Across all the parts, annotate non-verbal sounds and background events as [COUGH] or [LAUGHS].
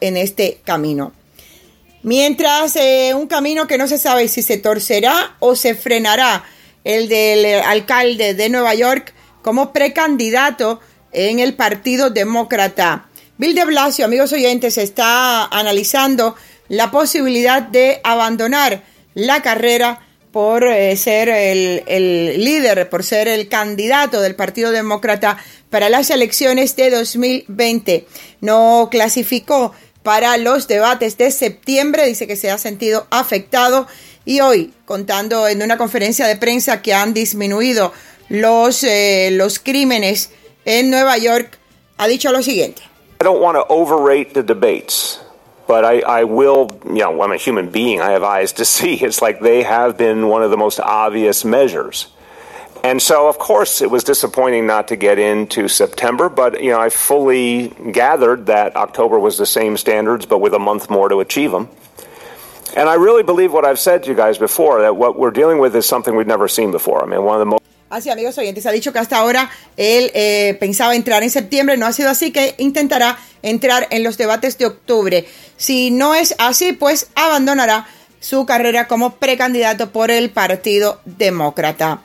en este camino. Mientras eh, un camino que no se sabe si se torcerá o se frenará, el del alcalde de Nueva York como precandidato en el Partido Demócrata. Bill de Blasio, amigos oyentes, está analizando la posibilidad de abandonar la carrera por eh, ser el, el, líder, por ser el candidato del Partido Demócrata para las elecciones de 2020. No clasificó para los debates de septiembre, dice que se ha sentido afectado y hoy, contando en una conferencia de prensa que han disminuido los, eh, los crímenes en Nueva York, ha dicho lo siguiente. I don't overrate the debates. But I, I will, you know, I'm a human being. I have eyes to [LAUGHS] see. It's like they have been one of the most obvious measures. And so, of course, it was disappointing not to get into September, but, you know, I fully gathered that October was the same standards, but with a month more to achieve them. And I really believe what I've said to you guys before, that what we're dealing with is something we've never seen before. I mean, one of the most Así, amigos oyentes, ha dicho que hasta ahora él eh, pensaba entrar en septiembre, no ha sido así, que intentará entrar en los debates de octubre. Si no es así, pues abandonará su carrera como precandidato por el Partido Demócrata.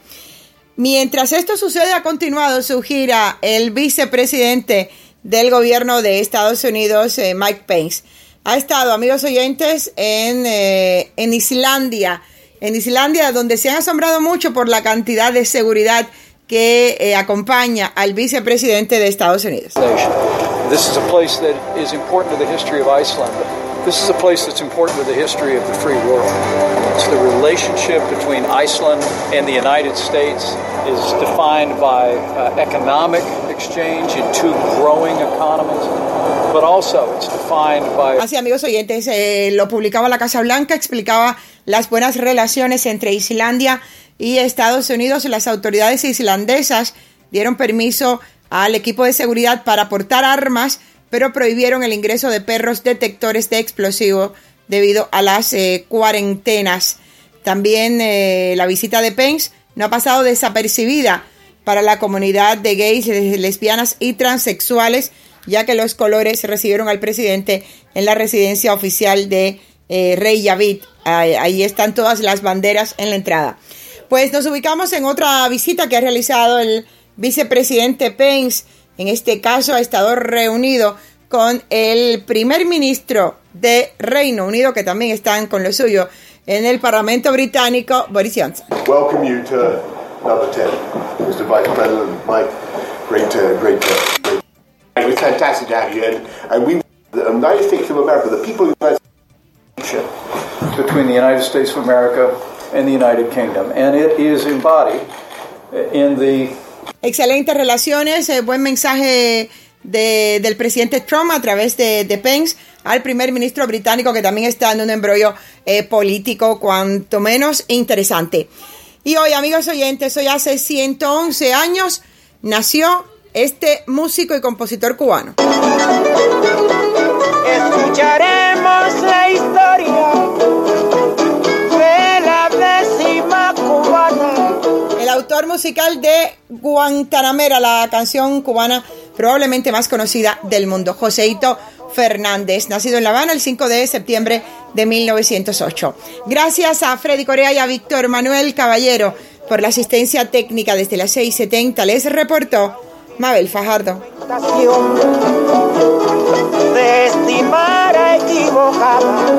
Mientras esto sucede, ha continuado su gira el vicepresidente del gobierno de Estados Unidos, eh, Mike Pence. Ha estado, amigos oyentes, en, eh, en Islandia en Islandia, donde se han asombrado mucho por la cantidad de seguridad que eh, acompaña al vicepresidente de Estados Unidos. This is a place that is important to the history of Iceland. This is a place that's important to the history of the free world. It's the relationship between Iceland and the United States is defined by uh, economic exchange in two growing economies. But also it's defined by... Así, amigos oyentes, eh, lo publicaba la Casa Blanca, explicaba las buenas relaciones entre Islandia y Estados Unidos. Las autoridades islandesas dieron permiso al equipo de seguridad para portar armas, pero prohibieron el ingreso de perros detectores de explosivos debido a las eh, cuarentenas. También eh, la visita de Pence no ha pasado desapercibida para la comunidad de gays, lesbianas y transexuales, ya que los colores recibieron al presidente en la residencia oficial de eh, Rey Yavid. Ahí, están todas las banderas en la entrada. Pues nos ubicamos en otra visita que ha realizado el vicepresidente Pence. En este caso ha estado reunido con el primer ministro de Reino Unido, que también están con lo suyo en el Parlamento británico, Boris Johnson. Welcome you to number 10, Mr. Vice President Mike. Great, uh, great, uh, great. It's fantastic to have you, and, and we, the United States of America, the people of the United between the United States of America and the United Kingdom, and it is embodied in the Excelentes relaciones, eh, buen mensaje de, del presidente Trump a través de, de, Pence al primer ministro británico que también está en un embrollo eh, político cuanto menos interesante. Y hoy, amigos oyentes, hoy hace 111 años nació este músico y compositor cubano. Escucharemos la historia musical de Guantanamera, la canción cubana probablemente más conocida del mundo, Joseito Fernández, nacido en La Habana el 5 de septiembre de 1908. Gracias a Freddy Corea y a Víctor Manuel Caballero por la asistencia técnica desde las 6.70. Les reportó Mabel Fajardo. De estimar equivocada,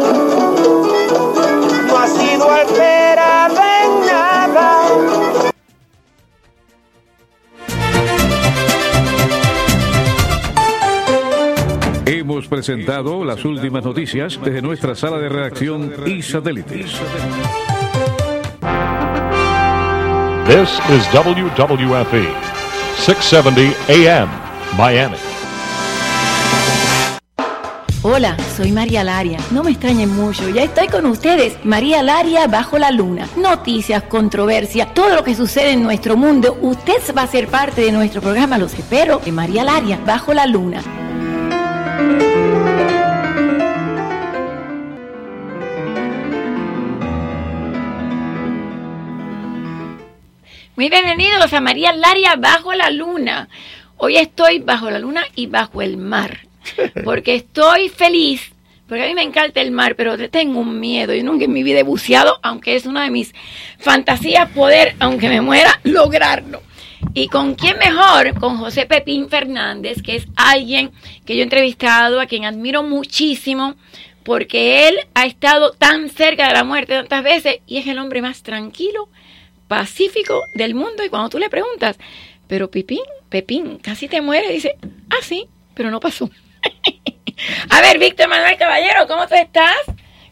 no ha sido alterada en nada. Hemos presentado las últimas noticias desde nuestra sala de redacción y satélites. This is WWFE, 670 AM, Miami. Hola, soy María Laria. No me extrañen mucho, ya estoy con ustedes. María Laria bajo la luna. Noticias, controversia, todo lo que sucede en nuestro mundo. Usted va a ser parte de nuestro programa, los espero, en María Laria bajo la luna. Muy bienvenidos a María Laria bajo la luna. Hoy estoy bajo la luna y bajo el mar. [LAUGHS] porque estoy feliz, porque a mí me encanta el mar, pero te tengo un miedo. Yo nunca en mi vida he buceado, aunque es una de mis fantasías poder, aunque me muera, [LAUGHS] lograrlo. ¿Y con quién mejor? Con José Pepín Fernández, que es alguien que yo he entrevistado, a quien admiro muchísimo, porque él ha estado tan cerca de la muerte tantas veces y es el hombre más tranquilo, pacífico del mundo. Y cuando tú le preguntas, pero Pepín, Pepín, casi te muere, dice, ah, sí, pero no pasó. [LAUGHS] a ver, Víctor Manuel Caballero, ¿cómo tú estás?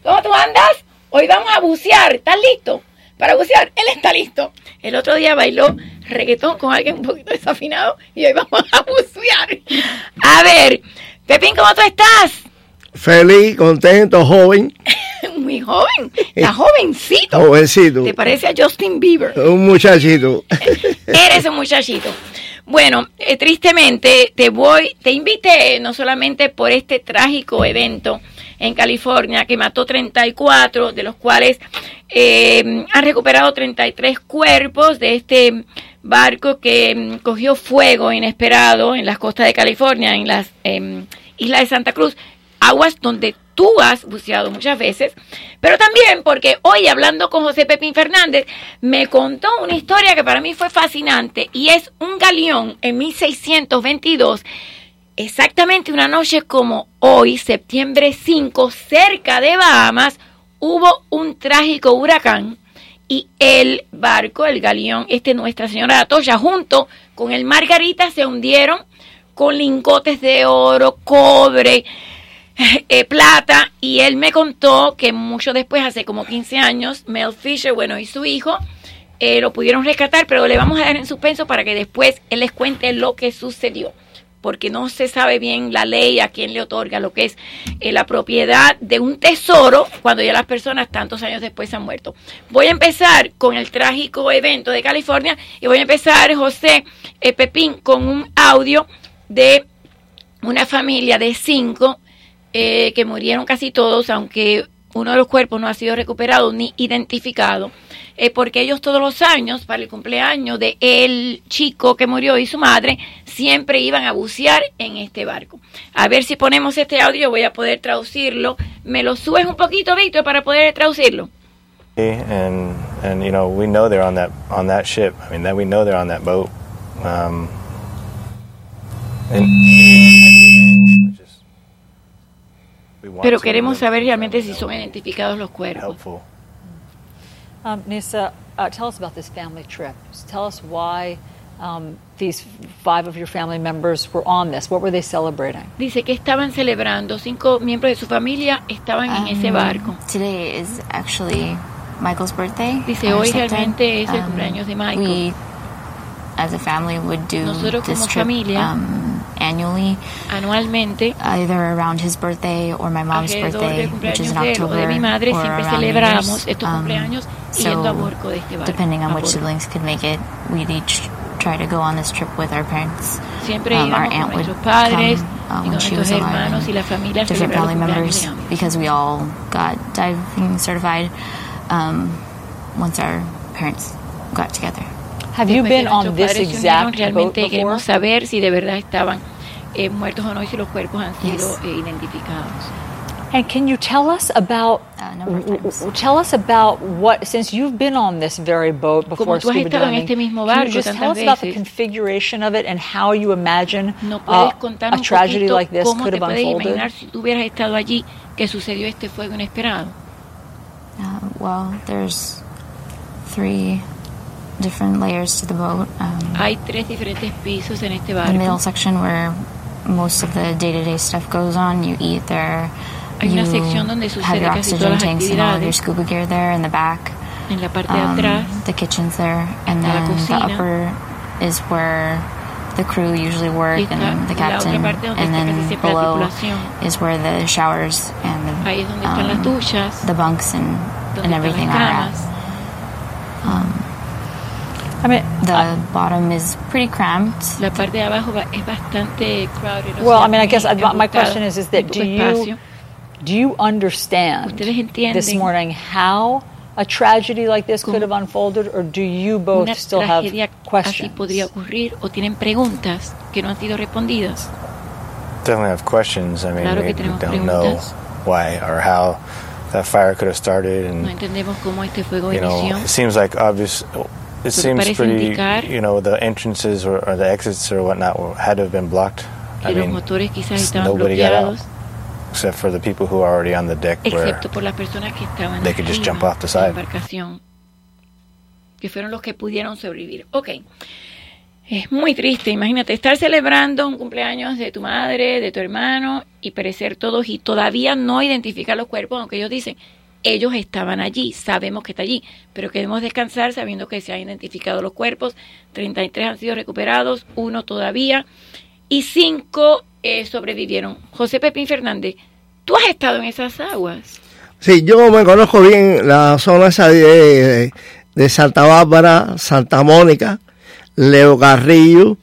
¿Cómo tú andas? Hoy vamos a bucear, ¿estás listo? Para bucear, él está listo. El otro día bailó reggaetón con alguien un poquito desafinado y hoy vamos a bucear. A ver, Pepín, ¿cómo tú estás? Feliz, contento, joven. [LAUGHS] Muy joven, está jovencito. Jovencito. ¿Te parece a Justin Bieber? Un muchachito. [LAUGHS] Eres un muchachito. Bueno, eh, tristemente te voy, te invité no solamente por este trágico evento en California que mató 34, de los cuales eh, han recuperado 33 cuerpos de este barco que mm, cogió fuego inesperado en las costas de California, en las em, islas de Santa Cruz, aguas donde tú has buceado muchas veces, pero también porque hoy hablando con José Pepín Fernández me contó una historia que para mí fue fascinante y es un galeón en 1622, exactamente una noche como hoy, septiembre 5, cerca de Bahamas, hubo un trágico huracán y el barco, el galeón, este Nuestra Señora de Atocha, junto con el Margarita se hundieron con lingotes de oro, cobre, eh, plata y él me contó que mucho después, hace como 15 años, Mel Fisher, bueno, y su hijo eh, lo pudieron rescatar, pero le vamos a dar en suspenso para que después él les cuente lo que sucedió, porque no se sabe bien la ley a quién le otorga lo que es eh, la propiedad de un tesoro cuando ya las personas tantos años después han muerto. Voy a empezar con el trágico evento de California y voy a empezar, José Pepín, con un audio de una familia de cinco eh, que murieron casi todos, aunque uno de los cuerpos no ha sido recuperado ni identificado, eh, porque ellos todos los años, para el cumpleaños de el chico que murió y su madre, siempre iban a bucear en este barco. A ver si ponemos este audio, voy a poder traducirlo. ¿Me lo subes un poquito, Víctor, para poder traducirlo? And, and you know, we know they're on that, on that ship. I mean, that we know they're on that boat. Um, and, pero queremos saber realmente si son identificados los cuerpos. Um, Nisa, uh, tell us about this family trip. Tell us why um, these five of your family members were on this. What were they celebrating? Dice que estaban celebrando. Cinco miembros de su familia estaban um, en ese um, barco. Today is actually Michael's birthday. Dice hoy realmente es el um, cumpleaños de Michael. We, as a family, would do Nosotros this como trip familia, um, annually, anualmente, either around his birthday or my mom's birthday, which is in cumpleaños de él o October, de mi madre, or siempre around New celebramos Year's. estos Um, cumpleaños yendo a so, de este barco. depending on a which bordo. siblings could make it, we'd each try to go on this trip with our parents. Siempre Um, our aunt would padres come y uh, con when she was alive, hermanos y la familia different family members because we all got diving certified um, once our parents got together. Have you been on this padres exact boat before? saber si de verdad estaban eh, muertos o no y si los cuerpos han sido Yes. eh, identificados. And can you tell us about w- tell us about what since you've been on this very boat before tú has scuba estado en diving, este mismo can barco you just tell us about the veces. configuration of it and how you imagine ¿No uh, a un tragedy like this cómo could te have puedes unfolded? imaginar si tú hubieras estado allí que sucedió este fuego inesperado? Uh, well, there's three different layers to the boat. Um, Hay tres diferentes pisos en este the middle barco. section where most of the day-to-day stuff goes on. You eat there. Hay you una sección donde have sucede your casi oxygen todas las tanks and all of your actividades. scuba gear there in the back. En la parte de Um, atrás the kitchen's there, and then the upper is where the crew usually work and the captain, and then below is where the showers and the, Ahí es donde están las um, the bunks and, and everything are at. I mean, the bottom is pretty cramped. La parte de abajo va- es bastante crowded. o well, sea, I mean, I guess muy uh, my question is, is that do you do you understand this morning how a tragedy like this could have unfolded, or do you both still have tragedia así questions? podría ocurrir o tienen preguntas que no han sido respondidas. definitely have questions. I mean, Claro we, we don't know why or how that fire could have started, No and entendemos cómo este fuego you know, inició. it seems like obvious. It seems parece pretty, indicar- you know, the entrances or, or the exits or whatnot were, had to have been blocked. Que I los mean, motores quizás estaban nobody got out, bloqueados, except for the people who are already on the deck, where excepto por las personas que estaban they could just arriba jump off the de la side. embarcación, que fueron los que pudieron sobrevivir. Ok, es muy triste, imagínate estar celebrando un cumpleaños de tu madre, de tu hermano y perecer todos y todavía no identificar los cuerpos, aunque ellos dicen, ellos estaban allí, sabemos que está allí, pero queremos descansar sabiendo que se han identificado los cuerpos, 33 han sido recuperados, uno todavía y cinco eh, sobrevivieron. José Pepín Fernández, tú has estado en esas aguas. Sí, yo me conozco bien la zona esa de, de Santa Bárbara, Santa Mónica, Leo Carrillo,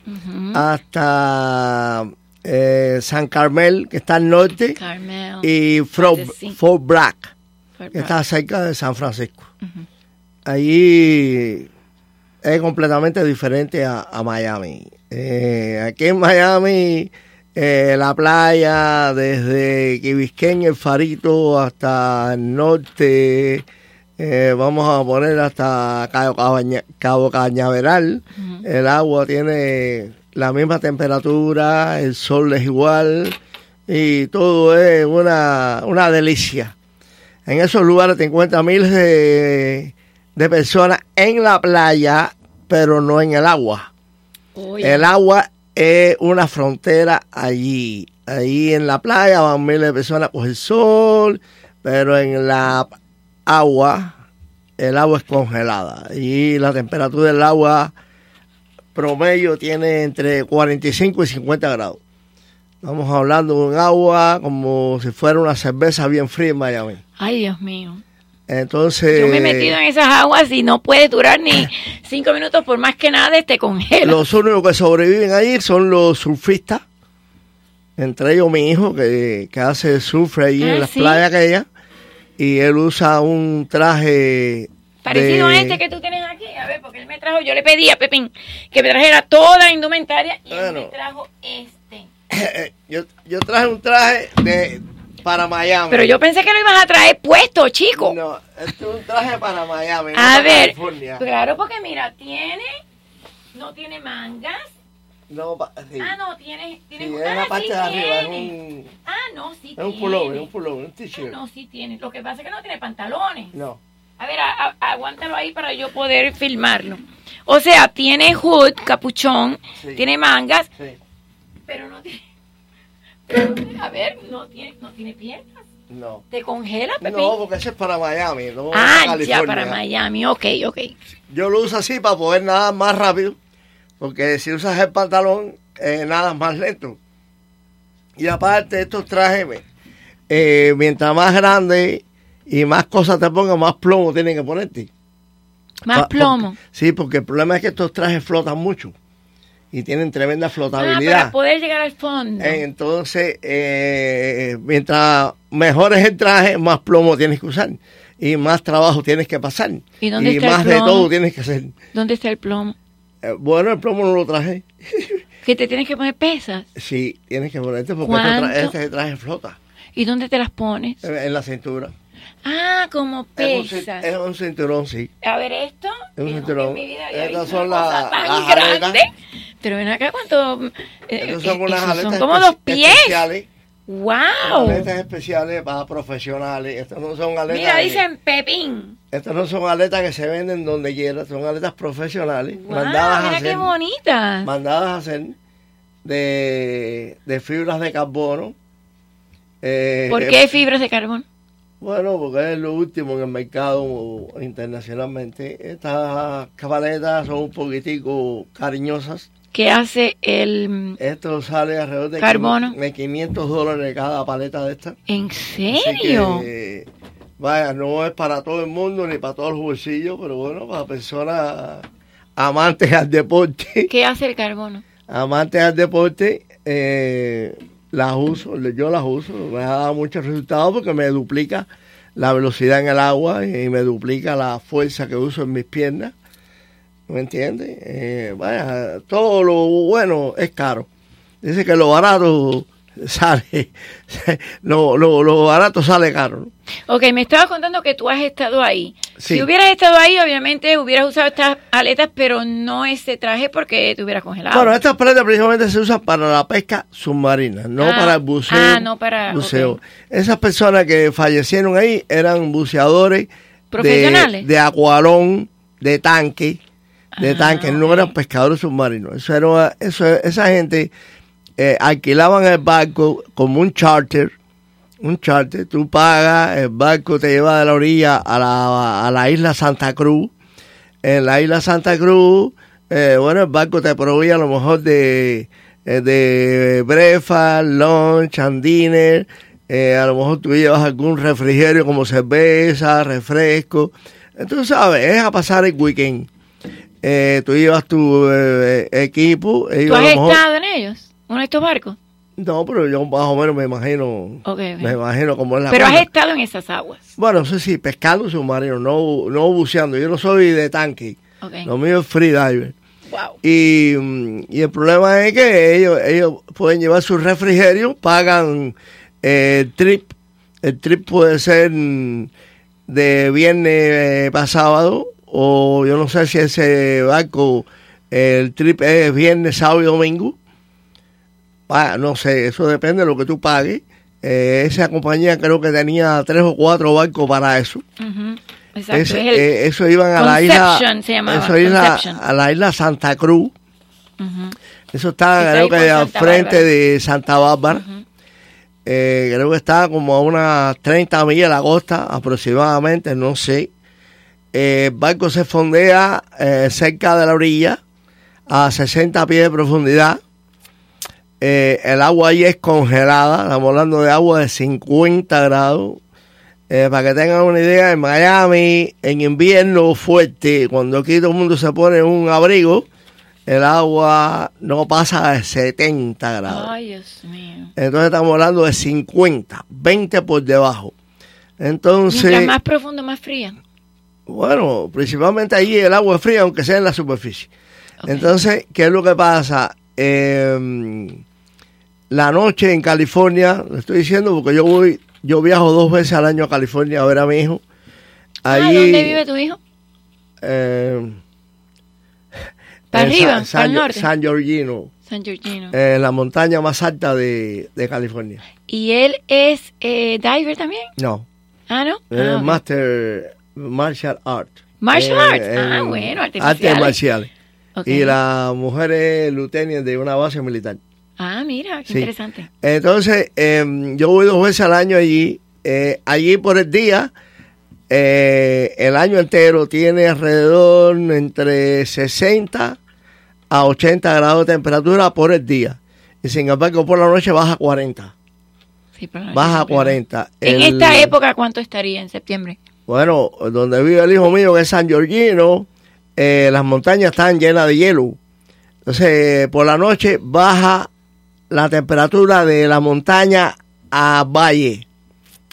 hasta eh, San Carmel, que está al norte, Carmel. y Fort. Fort Bragg, Está cerca de San Francisco. Allí es completamente diferente a, a Miami. Eh, aquí en Miami, eh, la playa, desde Biscayne, el Farito, hasta el norte, eh, vamos a poner hasta Cabo, Cabaña- Cabo Cañaveral, el agua tiene la misma temperatura, el sol es igual y todo es una, una delicia. En esos lugares te encuentras miles de, de personas en la playa, pero no en el agua. Oye. El agua es una frontera allí. Ahí en la playa van miles de personas por el sol, pero en la agua, el agua es congelada. Y la temperatura del agua promedio tiene entre 45 y 50 grados. Estamos hablando un agua como si fuera una cerveza bien fría en Miami. Ay, Dios mío. Entonces, Yo me he metido en esas aguas y no puede durar ni [LAUGHS] cinco minutos por más que nada te congela. los únicos que sobreviven allí son los surfistas. Entre ellos mi hijo que, que hace surf allí Ah, en las ¿sí? playas aquellas. Y él usa un traje Parecido de- a este que tú tienes aquí. A ver, porque él me trajo, yo le pedí a Pepín que me trajera toda la indumentaria y él me trajo este. [LAUGHS] yo, yo traje un traje de para Miami. Pero yo pensé que lo ibas a traer puesto, chico. No, este es un traje para Miami. a ver, California. claro, porque mira, tiene, no tiene mangas. No, sí. Ah, no, tiene, tiene Sí, ah, es la parte sí de arriba, es tiene. un, Ah, no, sí es tiene. un pullover, un pullover, un Ah, t-shirt. no, sí tiene. Lo que pasa es que no tiene pantalones. No. A ver, a- a- aguántalo ahí para yo poder filmarlo. O sea, tiene hood, capuchón, Sí. tiene mangas, Sí. Pero no tiene... pero, a ver, no tiene, no tiene piernas. No. ¿Te congela, Pepín? No, porque ese es para Miami, no ah, para ya, California. para Miami. Ok, ok. Yo lo uso así para poder nadar más rápido, porque si usas el pantalón, eh, nadas más lento. Y aparte, estos trajes, eh, mientras más grande y más cosas te pongan, más plomo tienen que ponerte. Más Pa- plomo. porque- sí, porque el problema es que estos trajes flotan mucho y tienen tremenda Ah, flotabilidad. para poder llegar al fondo. Entonces, eh, mientras mejor es el traje, más plomo tienes que usar y más trabajo tienes que pasar. ¿Y dónde está el más de plomo? todo tienes que hacer. ¿Dónde está el plomo? Eh, bueno, el plomo no lo traje. [LAUGHS] Que te tienes que poner pesas. Sí, tienes que ponerte porque este, este traje flota ¿Y dónde te las pones? en, en la cintura. Ah, como pesas. es un cinturón, sí. A ver esto. Es un cinturón. Estas son las- tan las aletas. grande. Pero ven acá cuánto. eh, eh, son unas aletas son como dos pies. especiales. ¡Wow! Aletas especiales para profesionales. Estas no son aletas. Mira, dicen Pepín. Estas no son aletas que se venden donde quiera, son aletas profesionales. ¡Wow! mandadas a Mira hacer. qué bonitas. mandadas a hacer de, de fibras de carbono. Eh, ¿Por eh, qué fibras de carbón? Bueno, porque es lo último en el mercado internacionalmente. Estas cabaletas son un poquitico cariñosas. ¿Qué hace el. Esto sale alrededor de, Carbono. de 500 dólares cada paleta de estas. ¿En serio? que, vaya, no es para todo el mundo ni para todos los bolsillos, pero bueno, para personas amantes al deporte. ¿Qué hace el carbono? amantes al deporte, eh, las uso, yo las uso, me ha dado muchos resultados porque me duplica la velocidad en el agua y me duplica la fuerza que uso en mis piernas. ¿Me entiendes? Eh, vaya, todo lo bueno es caro. Dice que lo barato sale, [LAUGHS] lo, lo, lo barato sale caro. Ok, me estabas contando que tú has estado ahí. Sí. Si hubieras estado ahí, obviamente hubieras usado estas aletas, pero no ese traje porque te hubieras congelado. Bueno, estas paletas precisamente se usan para la pesca submarina, no Ah, para el buceo. ah, no para- buceo. Esas personas que fallecieron ahí eran buceadores de, ¿Profesionales? de acuarón, de tanque, de Ah, tanque, no eran pescadores submarinos. Eso era, eso, esa gente eh, alquilaban el barco como un charter, un charter, tú pagas, el barco te lleva de la orilla a la, a la isla Santa Cruz. En la isla Santa Cruz, eh, bueno, el barco te provee a lo mejor de, eh, de breakfast, lunch, and dinner. eh, a lo mejor tú llevas algún refrigerio como cerveza, refresco. Entonces, sabes, es a pasar el weekend. Tú llevas tu eh, equipo. ellos ¿Tú a has lo mejor- estado en ellos? ¿Uno de estos barcos? no, pero yo más o menos me imagino, me imagino cómo es la Pero has estado en esas aguas. Bueno, eso sí, pescando submarino, no, no buceando. Yo no soy de tanque. Lo mío es freediver. Wow. Y, mm, y el problema es que ellos, ellos pueden llevar su refrigerio, pagan eh, el trip. El trip puede ser mm, de viernes eh, para sábado, o yo no sé si ese barco, el trip es viernes, sábado y domingo. No sé, eso depende de lo que tú pagues. Eh, esa compañía creo que tenía tres o cuatro barcos para eso. Ujú. Exacto. Ese- es el eh, eso iban a la isla, Conception se llamaba, eso isla- a la isla Santa Cruz. Eso está, creo que al frente Bárbara. de Santa Bárbara. Eh, creo que está como a unas 30 millas de la costa aproximadamente, no sé. El barco se fondea cerca de la orilla, a 60 pies de profundidad. Eh, el agua ahí es congelada, estamos hablando de agua de 50 grados. Eh, para que tengan una idea, en Miami, en invierno fuerte, cuando aquí todo el mundo se pone un abrigo, el agua no pasa de 70 grados. Ay, Dios mío. Entonces estamos hablando de 50, 20 por debajo. Mientras Entonces, más profundo, más fría. bueno, principalmente allí el agua es fría, aunque sea en la superficie. Entonces, ¿qué es lo que pasa? Eh, la noche en California, le estoy diciendo porque yo voy, yo viajo dos veces al año a California a ver a mi hijo. Ah, Allí, ¿Dónde vive tu hijo? eh, ¿Para en arriba? San- ¿Para San, el norte? San Georgino, San Georgino. en la montaña más alta de, de California. ¿Y él es eh, diver también? No, Ah, ¿no? Ah. Master Martial Art. Martial Eh, arts. Ah, en bueno, artes Artes marciales. Y la mujer es lieutenant de una base militar. Ah, mira, qué Sí. interesante. Entonces, em, yo voy dos veces al año allí. Eh, allí por el día, eh, el año entero tiene alrededor entre 60 a 80 grados de temperatura por el día. Y sin embargo, por la noche baja a 40. Sí, por la noche Baja a siempre. 40. En El- esta época, ¿cuánto estaría en septiembre? Bueno, donde vive el hijo mío, que es San Georgino, eh, las montañas están llenas de hielo. Entonces, por la noche baja la temperatura de la montaña a valle,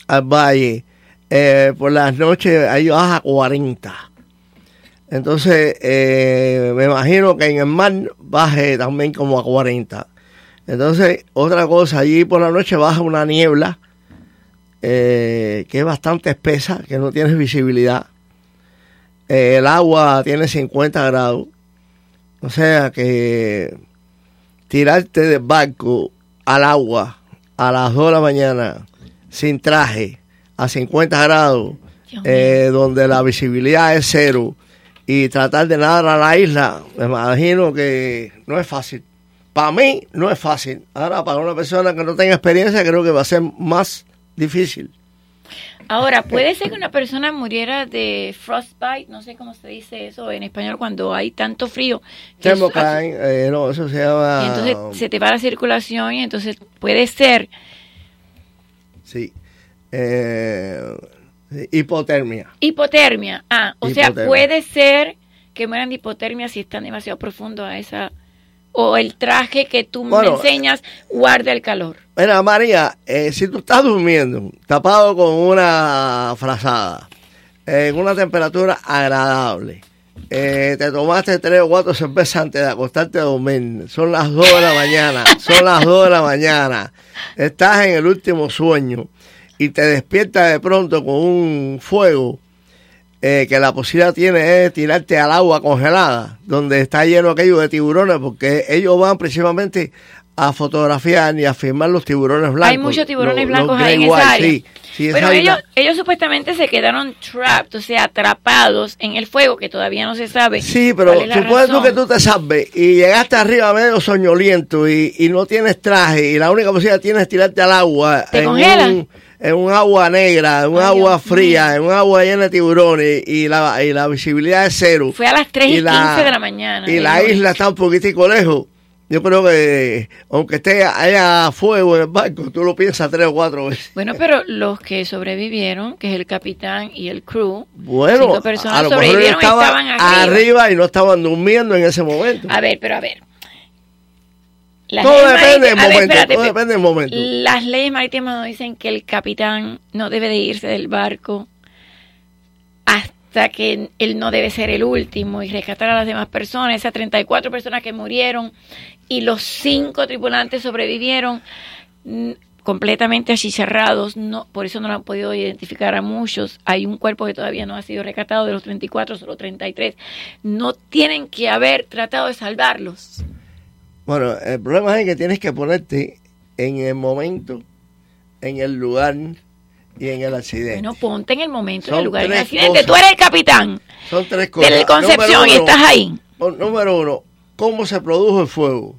al valle. Eh, por las noches ahí baja a 40. Entonces, eh, me imagino que en el mar baje también como a 40. Entonces, otra cosa, allí por la noche baja una niebla eh, que es bastante espesa, que no tiene visibilidad. El agua tiene 50 grados. O sea que tirarte del barco al agua a las 2 de la mañana sin traje a 50 grados, eh, donde la visibilidad es cero, y tratar de nadar a la isla, me imagino que no es fácil. Para mí no es fácil. Ahora, para una persona que no tenga experiencia, creo que va a ser más difícil. Ahora, puede ser que una persona muriera de frostbite, no sé cómo se dice eso en español, cuando hay tanto frío. eso- eh, no, eso se llama... y entonces se te va la circulación y entonces puede ser Sí. Eh, hipotermia. hipotermia. Ah, o sea, puede ser que mueran de hipotermia si están demasiado profundo a esa... O el traje que tú Bueno, me enseñas guarda el calor. Mira, María, eh, si tú estás durmiendo, tapado con una frazada, en una temperatura agradable, eh, te tomaste tres o cuatro cervezas antes de acostarte a dormir. Son las dos de la mañana. Son las dos de la mañana. Estás en el último sueño y te despiertas de pronto con un fuego eh, que la posibilidad tiene es tirarte al agua congelada, donde está lleno aquello de tiburones, porque ellos van principalmente a fotografiar y a filmar los tiburones blancos. Hay muchos tiburones Los- los blancos ahí en esa área. sí. Sí, esa Pero isla- ellos, ellos supuestamente se quedaron trapped, o sea, atrapados en el fuego, que todavía no se sabe. Sí, pero supuesto que tú te sabes y llegaste arriba medio soñoliento y, y no tienes traje y la única posibilidad que tienes es tirarte al agua. ¿Te congelan? Un, en un agua negra, en un agua fría, en un agua llena de tiburones y la, y la visibilidad es cero. Fue a las 3 y, Y la- 15 de la mañana. Y la isla está un poquitico lejos. Yo creo que aunque esté haya fuego en el barco, tú lo piensas tres o cuatro veces. Bueno, pero los que sobrevivieron, que es el capitán y el crew, Bueno, cinco personas a lo mejor sobrevivieron y estaban estaban arriba. arriba y no estaban durmiendo en ese momento. A ver, pero a ver. Las Todo depende del ver, momento, espérate, todo depende del momento. Las leyes marítimas nos dicen que el capitán no debe de irse del barco hasta que él no debe ser el último y rescatar a las demás personas, esas 34 personas que murieron y los cinco tripulantes sobrevivieron mm, completamente achicharrados, no, por eso no lo han podido identificar a muchos. Hay un cuerpo que todavía no ha sido rescatado, de los 34, solo 33. No tienen que haber tratado de salvarlos. Bueno, el problema es que tienes que ponerte en el momento, en el lugar y en el accidente. No ponte en el momento, en el lugar del tres accidente. cosas. Tú eres el capitán Son tres cosas. de la Concepción y estás ahí. Número uno, ¿cómo se produjo el fuego?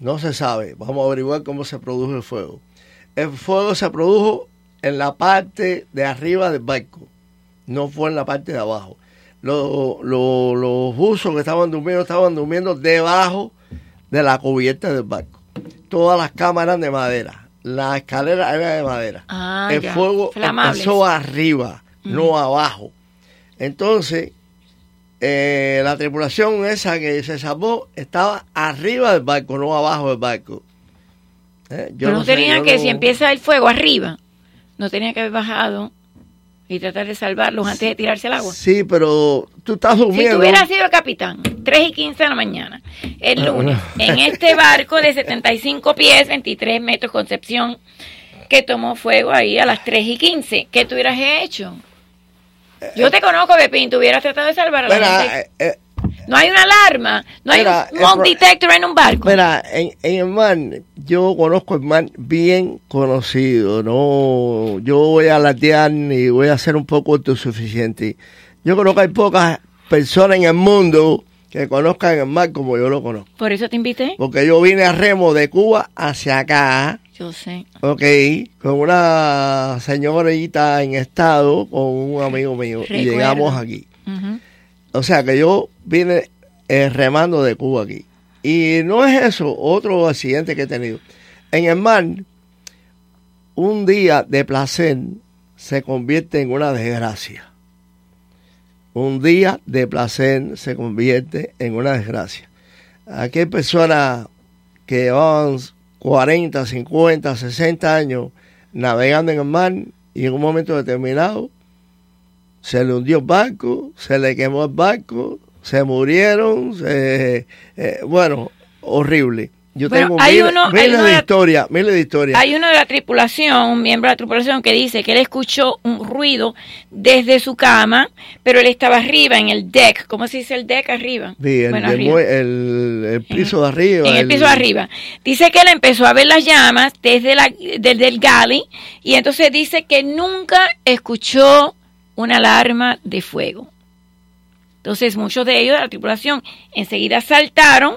No se sabe. Vamos a averiguar cómo se produjo el fuego. El fuego se produjo en la parte de arriba del barco, no fue en la parte de abajo. Los, los, los buzos que estaban durmiendo estaban durmiendo debajo de la cubierta del barco. Todas las camas eran de madera. La escalera era de madera. Ah, el ya. fuego Flamables. empezó arriba, no abajo. Entonces, eh, la tripulación esa que se salvó estaba arriba del barco, no abajo del barco. Eh, yo Pero no, sé, tenían yo que, no- si empieza el fuego arriba, no tenían que haber bajado y tratar de salvarlos antes de tirarse al agua. Sí, pero tú estás Si durmiendo. tú hubieras sido el capitán, 3 y 15 de la mañana, el Ah, lunes, bueno. en este barco de 75 pies, 23 metros Concepción, que tomó fuego ahí a las 3 y 15, ¿qué tú hubieras hecho? Yo te conozco, Pepín, tú hubieras tratado de salvar a la Mira, gente. eh, eh, No hay una alarma, no hay un smoke pro- detector en un barco. Mira, en, en el mar, yo conozco el mar bien conocido, no, yo voy a latear y voy a ser un poco autosuficiente. Yo creo que hay pocas personas en el mundo que conozcan el mar como yo lo conozco. Por eso te invité. Porque yo vine a remo de Cuba hacia acá, Yo sé. ok, con una señorita en estado, con un amigo mío, y llegamos aquí. O sea que yo vine eh, remando de Cuba aquí. Y no es eso, otro accidente que he tenido. En el mar, un día de placer se convierte en una desgracia. Un día de placer se convierte en una desgracia. Aquí hay personas que llevaban 40, 50, 60 años navegando en el mar y en un momento determinado se le hundió el barco, se le quemó el barco, se murieron, eh, bueno, horrible. Yo Bueno, tengo hay miles, uno- hay uno de miles de historias. Hay uno de la tripulación, un miembro de la tripulación, que dice que él escuchó un ruido desde su cama, pero él estaba arriba en el deck. ¿Cómo se dice el deck arriba? Sí, el, Bueno, del arriba. mue- el- el piso de arriba. en el piso de arriba. Dice que él empezó a ver las llamas desde, la, desde el galley y entonces dice que nunca escuchó una alarma de fuego. Entonces muchos de ellos de la tripulación enseguida saltaron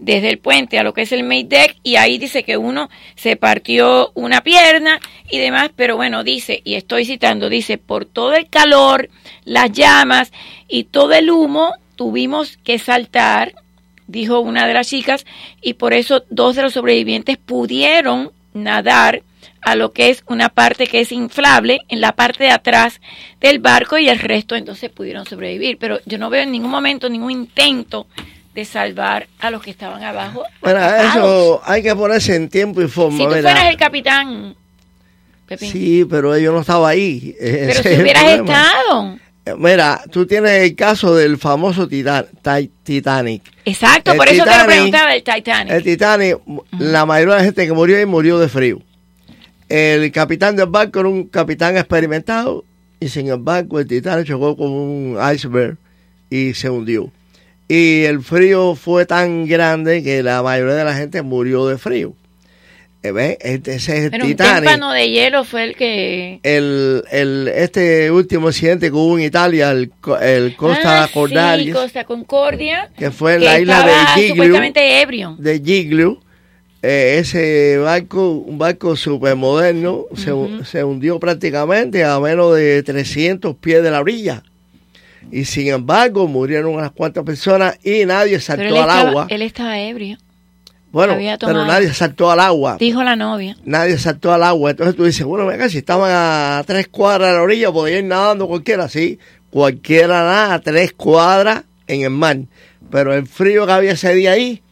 desde el puente a lo que es el main deck y ahí dice que uno se partió una pierna y demás, pero bueno, dice, y estoy citando, dice, por todo el calor, las llamas y todo el humo, tuvimos que saltar, dijo una de las chicas, y por eso dos de los sobrevivientes pudieron nadar a lo que es una parte que es inflable en la parte de atrás del barco y el resto entonces pudieron sobrevivir. Pero yo no veo en ningún momento ningún intento de salvar a los que estaban abajo. Bueno, atrapados. eso hay que ponerse en tiempo y forma. Si tú ¿verdad? fueras el capitán, Pepín, Sí, pero yo no estaba ahí. pero Ese si el hubieras estado, Mira, tú tienes el caso del famoso Titan- Ti- Titanic. Exacto, El por eso te lo preguntaba del Titanic. El Titanic, la mayoría de la gente que murió ahí murió de frío. El capitán del barco era un capitán experimentado y sin embargo el Titanic chocó con un iceberg y se hundió. Y el frío fue tan grande que la mayoría de la gente murió de frío. Eh, ¿ves? Este, ese es el Pero un Titanic. témpano de hielo fue el que... El, el, este último accidente que hubo en Italia, el, el Costa Ah, sí, Cordalis, Costa Concordia. que fue en que la isla de Giglio. supuestamente ebrio. de Giglio, eh, ese barco, un barco súper moderno, se, se hundió prácticamente a menos de 300 pies de la orilla. Y sin embargo, murieron unas cuantas personas y nadie Pero saltó él al estaba, agua. él estaba ebrio. Bueno, pero nadie saltó al agua. Dijo la novia. Nadie saltó al agua. Entonces tú dices, bueno, venga, si estaban a tres cuadras de la orilla, podía ir nadando cualquiera, sí. Cualquiera nada, a tres cuadras en el mar. Pero el frío que había ese día ahí.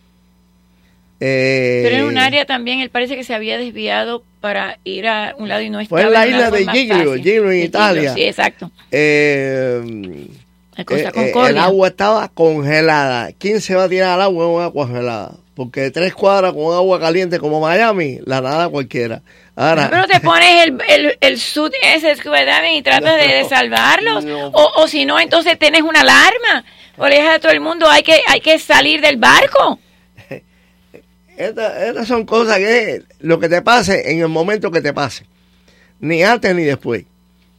Eh, Pero en un área también, él parece que se había desviado para ir a un lado y no estaba. Fue en la isla de Giglio. Giglio en Italia. Sí, exacto. eh, La eh, eh, el agua estaba congelada. ¿Quién se va a tirar al agua en un agua congelada? Porque tres cuadras con agua caliente como Miami, la nada cualquiera. Ahora, Pero te [LAUGHS] pones el, el, el suit ese y tratas de, de salvarlos. O, o si no, entonces tienes una alarma. O le dices a todo el mundo, hay que, hay que salir del barco. Estas estas son cosas que lo que te pase en el momento que te pase. Ni antes ni después.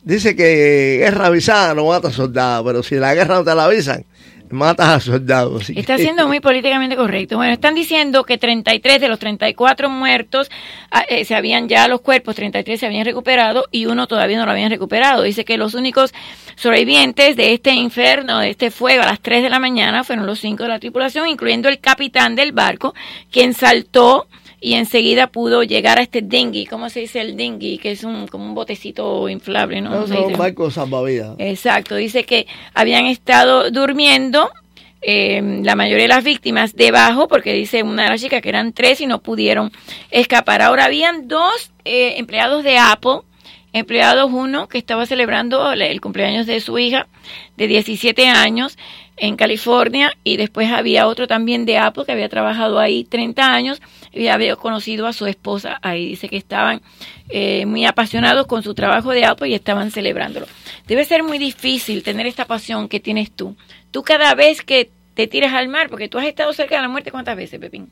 Dice que guerra avisada no mata soldados, pero si la guerra no te la avisan, matas a soldados. Está que- siendo muy políticamente correcto. Bueno, están diciendo que 33 de los 34 muertos ah, eh, se habían ya los cuerpos, 33 se habían recuperado y uno todavía no lo habían recuperado. Dice que los únicos sobrevivientes de este inferno, de este fuego a las 3 de la mañana fueron los cinco de la tripulación, incluyendo el capitán del barco, quien saltó y enseguida pudo llegar a este dinghy. ¿Cómo se dice el dinghy? Que es un, como un botecito inflable, ¿no? No barcos salvavidas. Exacto, dice que habían estado durmiendo eh, la mayoría de las víctimas debajo, porque dice una de las chicas que eran tres y no pudieron escapar. Ahora habían dos eh, empleados de Apple, empleados uno que estaba celebrando el- el cumpleaños de su hija de 17 años en California y después había otro también de Apple que había trabajado ahí 30 años y había conocido a su esposa ahí. Dice que estaban eh, muy apasionados con su trabajo de Apple y estaban celebrándolo. Debe ser muy difícil tener esta pasión que tienes tú. Tú cada vez que te tiras al mar, porque tú has estado cerca de la muerte, ¿cuántas veces, Pepín?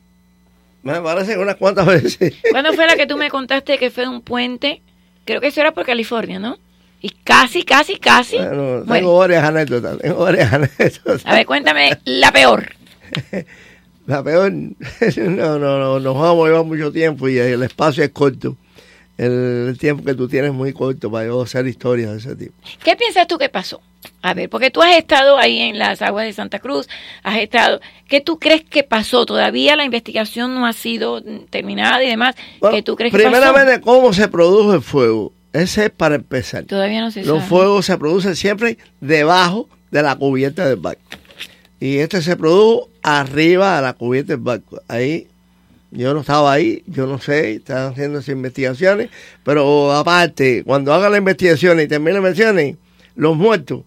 Me parece unas cuantas veces. [LAUGHS] ¿Cuándo fue la que tú me contaste que fue de un puente? Creo que eso era por California, ¿no? Y casi, casi, casi. Bueno, tengo varias anécdotas, tengo varias [LAUGHS] anécdotas. A ver, cuéntame la peor. [LAUGHS] La peor, [LAUGHS] no, no, no, nos vamos a llevar mucho tiempo y el espacio es corto. El, tiempo que tú tienes es muy corto para yo hacer historias de ese tipo. ¿Qué piensas tú que pasó? A ver, porque tú has estado ahí en las aguas de Santa Cruz, has estado. ¿Qué tú crees que pasó? Todavía la investigación no ha sido terminada y demás. ¿Qué tú crees que pasó? Primeramente, ¿cómo se produjo el fuego? Ese es para empezar. Todavía no se Los sabe. fuegos se producen siempre debajo de la cubierta del barco. Y este se produjo arriba de la cubierta del barco. Ahí, yo no estaba ahí, yo no sé, están haciendo esas investigaciones. Pero aparte, cuando hagan las investigaciones y terminen las investigaciones, los muertos,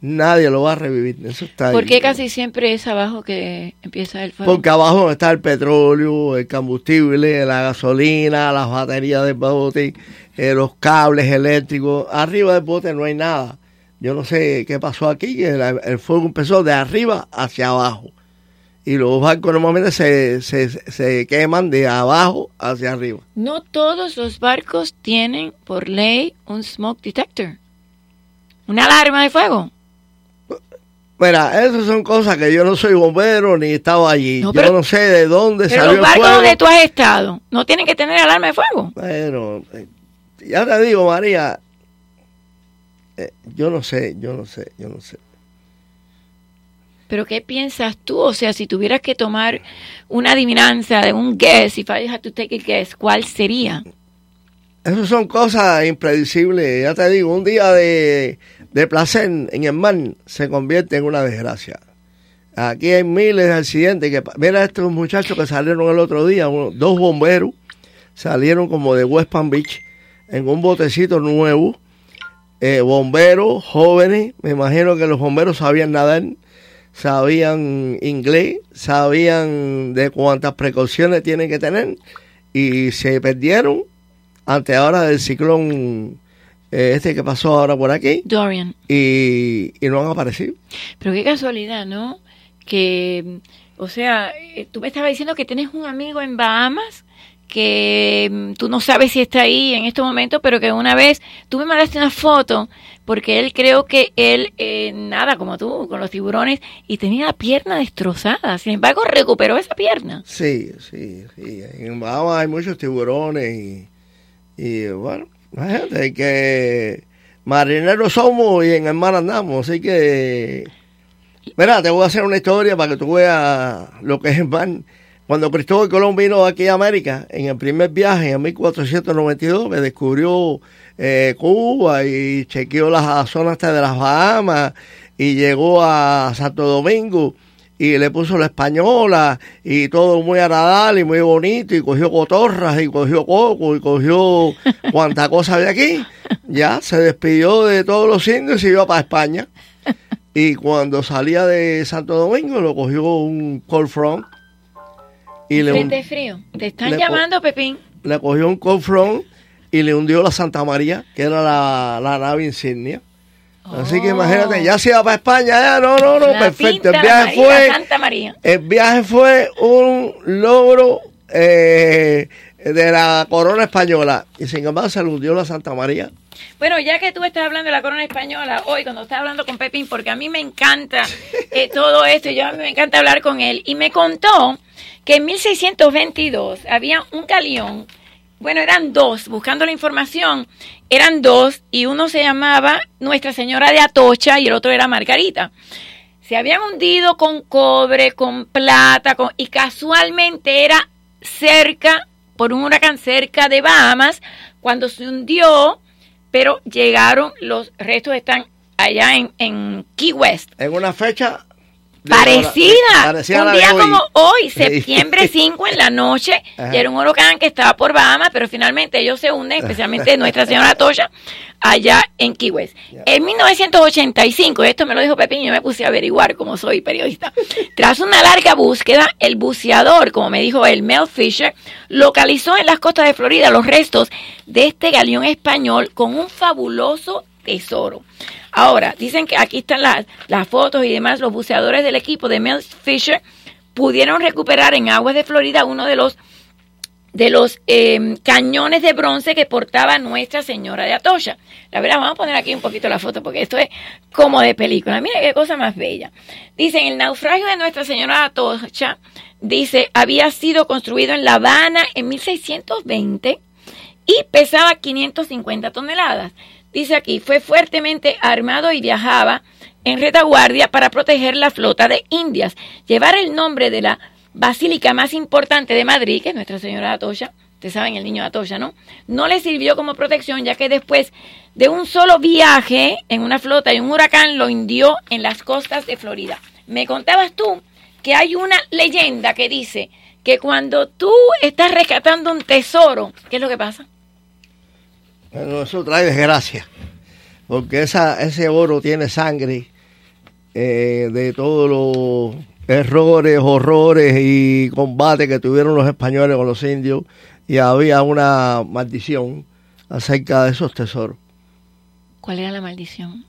nadie lo va a revivir. Eso está ¿Por ahí. qué casi siempre es abajo que empieza el fuego? Porque abajo está el petróleo, el combustible, la gasolina, las baterías del bote, eh, los cables eléctricos. Arriba del bote no hay nada. Yo no sé qué pasó aquí, que la- el fuego empezó de arriba hacia abajo. Y los barcos normalmente se, se, se queman de abajo hacia arriba. No todos los barcos tienen por ley un smoke detector. Una alarma de fuego. Mira, esas son cosas que yo no soy bombero ni estaba allí. No, yo no sé de dónde Pero salió los el barcos fuego. donde tú has estado no tienen que tener alarma de fuego. Bueno, eh, ya te digo, María, eh, yo no sé, yo no sé, yo no sé. Pero ¿qué piensas tú? O sea, si tuvieras que tomar una adivinanza de un guess, if I had to take a guess, ¿cuál sería? Esas son cosas impredecibles. Ya te digo, un día de, de placer en el mar se convierte en una desgracia. Aquí hay miles de accidentes. que Mira estos muchachos que salieron el otro día, dos bomberos salieron como de West Palm Beach en un botecito nuevo eh, bomberos jóvenes, me imagino que los bomberos sabían nadar, sabían inglés, sabían de cuántas precauciones tienen que tener y se perdieron ante ahora del ciclón eh, este que pasó ahora por aquí. Dorian. Y, y no han aparecido. Pero qué casualidad, ¿no? Que, o sea, eh, tú me estabas diciendo que tienes un amigo en Bahamas que mm, tú no sabes si está ahí en este momento, pero que una vez tú me mandaste una foto porque él creo que él eh, nada como tú con los tiburones y tenía la pierna destrozada. Sin embargo, recuperó esa pierna. Sí, sí, sí. En Bahamas hay muchos tiburones y, y bueno, imagínate que marineros somos y en el mar andamos, así que... Mira, te voy a hacer una historia para que tú veas lo que es el mar. Cuando Cristóbal Colón vino aquí a América, en el primer viaje en 1492, me descubrió eh, Cuba y chequeó las zonas hasta de las Bahamas y llegó a Santo Domingo y le puso la española y todo muy agradable y muy bonito y cogió cotorras y cogió coco y cogió [LAUGHS] cuanta cosa había aquí. Ya se despidió de todos los indios y iba para España. Y cuando salía de Santo Domingo lo cogió un cold front y le, frío. Te están llamando, Pepín. le cogió un cold front y le hundió la Santa María, que era la, la nave insignia. Así que imagínate, ya se iba para España, ya, no, no, no, Oh. La perfecto. El viaje María, fue, Santa María. el viaje fue un logro eh, de la corona española. Y sin embargo se le hundió la Santa María. Bueno, ya que tú estás hablando de la corona española hoy, cuando estás hablando con Pepín, porque a mí me encanta eh, [LAUGHS] todo esto, y yo a mí me encanta hablar con él, y me contó que en 1622 había un galeón, bueno, eran dos, buscando la información, eran dos, y uno se llamaba Nuestra Señora de Atocha y el otro era Margarita. Se habían hundido con cobre, con plata, con, y casualmente era cerca, por un huracán cerca de Bahamas, cuando se hundió, pero llegaron, los restos están allá en, en Key West. En una fecha... Parecida, un día hoy. como hoy, septiembre [LAUGHS] 5 en la noche, Ajá. y era un huracán que estaba por Bahamas, pero finalmente ellos se hunden, especialmente Nuestra Señora Toya, allá en Key West. En 1985, esto me lo dijo Pepín, yo me puse a averiguar como soy periodista. Tras una larga búsqueda, el buceador, como me dijo el Mel Fisher, localizó en las costas de Florida los restos de este galeón español con un fabuloso tesoro. Ahora, dicen que aquí están las, las fotos y demás, los buceadores del equipo de Mel Fisher pudieron recuperar en aguas de Florida uno de los de los eh, cañones de bronce que portaba Nuestra Señora de Atocha. La verdad, vamos a poner aquí un poquito la foto porque esto es como de película. Mira qué cosa más bella. Dicen, el naufragio de Nuestra Señora de Atocha, dice, había sido construido en La Habana en 1620 y pesaba 550 toneladas. Dice aquí, fue fuertemente armado y viajaba en retaguardia para proteger la flota de Indias. Llevar el nombre de la basílica más importante de Madrid, que es Nuestra Señora de Atocha, ustedes saben el niño de Atocha, ¿no? No le sirvió como protección, ya que después de un solo viaje en una flota y un huracán lo hundió en las costas de Florida. Me contabas tú que hay una leyenda que dice que cuando tú estás rescatando un tesoro, ¿qué es lo que pasa? Eso trae desgracia, porque esa, ese oro tiene sangre eh, de todos los errores, horrores y combates que tuvieron los españoles con los indios y había una maldición acerca de esos tesoros. ¿Cuál era la maldición?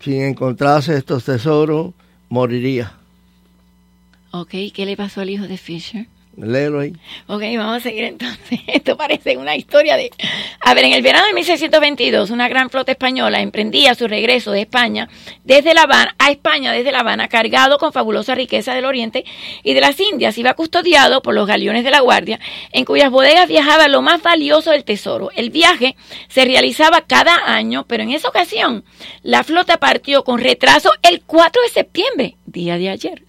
Si encontrase estos tesoros, moriría. Ok, ¿qué le pasó al hijo de Fisher? Léelo ahí. Ok, vamos a seguir entonces. [LAUGHS] Esto parece una historia de... A ver, en el verano de 1622, una gran flota española emprendía su regreso de España desde La Habana, a España desde La Habana, cargado con fabulosa riqueza del Oriente y de las Indias. Iba custodiado por los galeones de la Guardia, en cuyas bodegas viajaba lo más valioso del tesoro. El viaje se realizaba cada año, pero en esa ocasión la flota partió con retraso el 4 de septiembre, día de ayer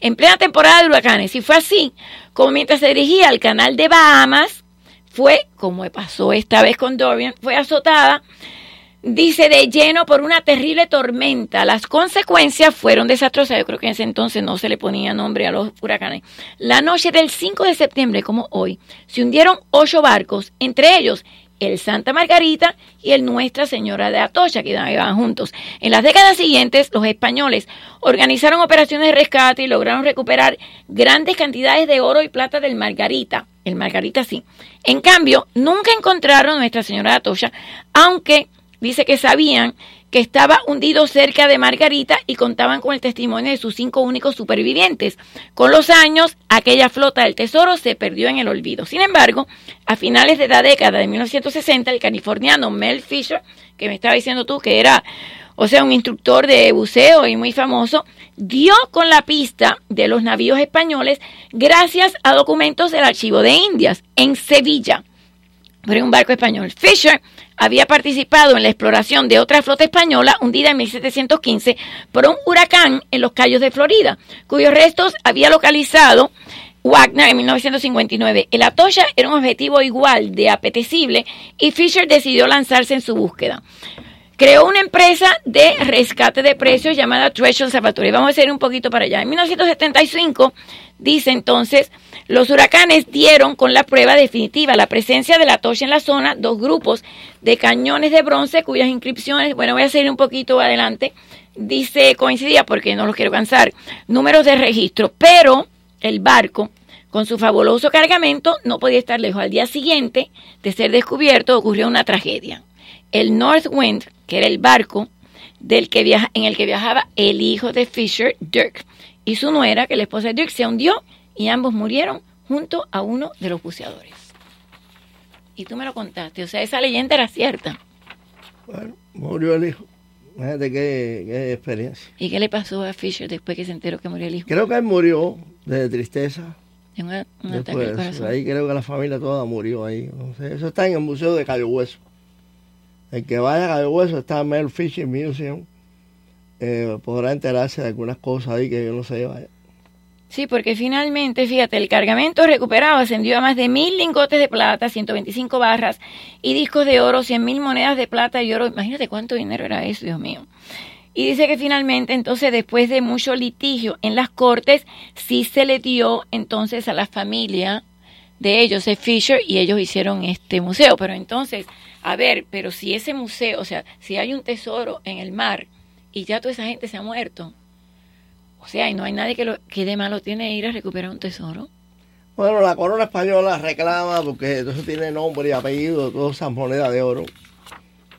en plena temporada de huracanes. Y fue así como mientras se dirigía al canal de Bahamas, fue, como pasó esta vez con Dorian, fue azotada, dice, de lleno por una terrible tormenta. Las consecuencias fueron desastrosas. Yo creo que en ese entonces no se le ponía nombre a los huracanes. La noche del 5 de septiembre, como hoy, se hundieron ocho barcos, entre ellos el Santa Margarita y el Nuestra Señora de Atocha, que iban juntos. En las décadas siguientes, los españoles organizaron operaciones de rescate y lograron recuperar grandes cantidades de oro y plata del Margarita. El Margarita sí. En cambio, nunca encontraron Nuestra Señora de Atocha, aunque dice que sabían que estaba hundido cerca de Margarita y contaban con el testimonio de sus cinco únicos supervivientes. Con los años, aquella flota del tesoro se perdió en el olvido. Sin embargo, a finales de la década de 1960, el californiano Mel Fisher, que me estaba diciendo tú que era, o sea, un instructor de buceo y muy famoso, dio con la pista de los navíos españoles gracias a documentos del Archivo de Indias en Sevilla por un barco español. Fisher había participado en la exploración de otra flota española hundida en 1715 por un huracán en los Cayos de Florida, cuyos restos había localizado Wagner en 1959. El Atocha era un objetivo igual de apetecible y Fisher decidió lanzarse en su búsqueda. Creó una empresa de rescate de precios llamada Treasure Observatory. Vamos a hacer un poquito para allá. En 1975, dice entonces, los huracanes dieron con la prueba definitiva la presencia de la tocha en la zona, dos grupos de cañones de bronce cuyas inscripciones, bueno, voy a seguir un poquito adelante, dice, coincidía porque no los quiero cansar, números de registro, pero el barco con su fabuloso cargamento no podía estar lejos. Al día siguiente de ser descubierto ocurrió una tragedia. El North Wind, que era el barco del que viaja, en el que viajaba el hijo de Fisher, Dirk, y su nuera, que la esposa de Dirk, se hundió y ambos murieron junto a uno de los buceadores. Y tú me lo contaste, o sea, esa leyenda era cierta. Bueno, murió el hijo. Imagínate qué, qué experiencia. ¿Y qué le pasó a Fisher después que se enteró que murió el hijo? Creo que él murió de tristeza. De un, un ataque Después, al corazón. ahí creo que la familia toda murió ahí. No sé, eso está en el Museo de Cayo Hueso. El que vaya a Cayo Hueso está en Mel Fisher Museum. Eh, podrá enterarse de algunas cosas ahí que yo no sé. Vaya. Sí, porque finalmente, fíjate, el cargamento recuperado ascendió a más de mil lingotes de plata, 125 barras y discos de oro, 100 mil monedas de plata y oro. Imagínate cuánto dinero era eso, Dios mío. Y dice que finalmente, entonces, después de mucho litigio en las cortes, sí se le dio entonces a la familia de ellos, de Fisher, y ellos hicieron este museo. Pero entonces, a ver, pero si ese museo, o sea, si hay un tesoro en el mar y ya toda esa gente se ha muerto, o sea, y no hay nadie que, lo, que de malo tiene ir a recuperar un tesoro. Bueno, la corona española reclama porque eso tiene nombre y apellido, todas esas monedas de oro.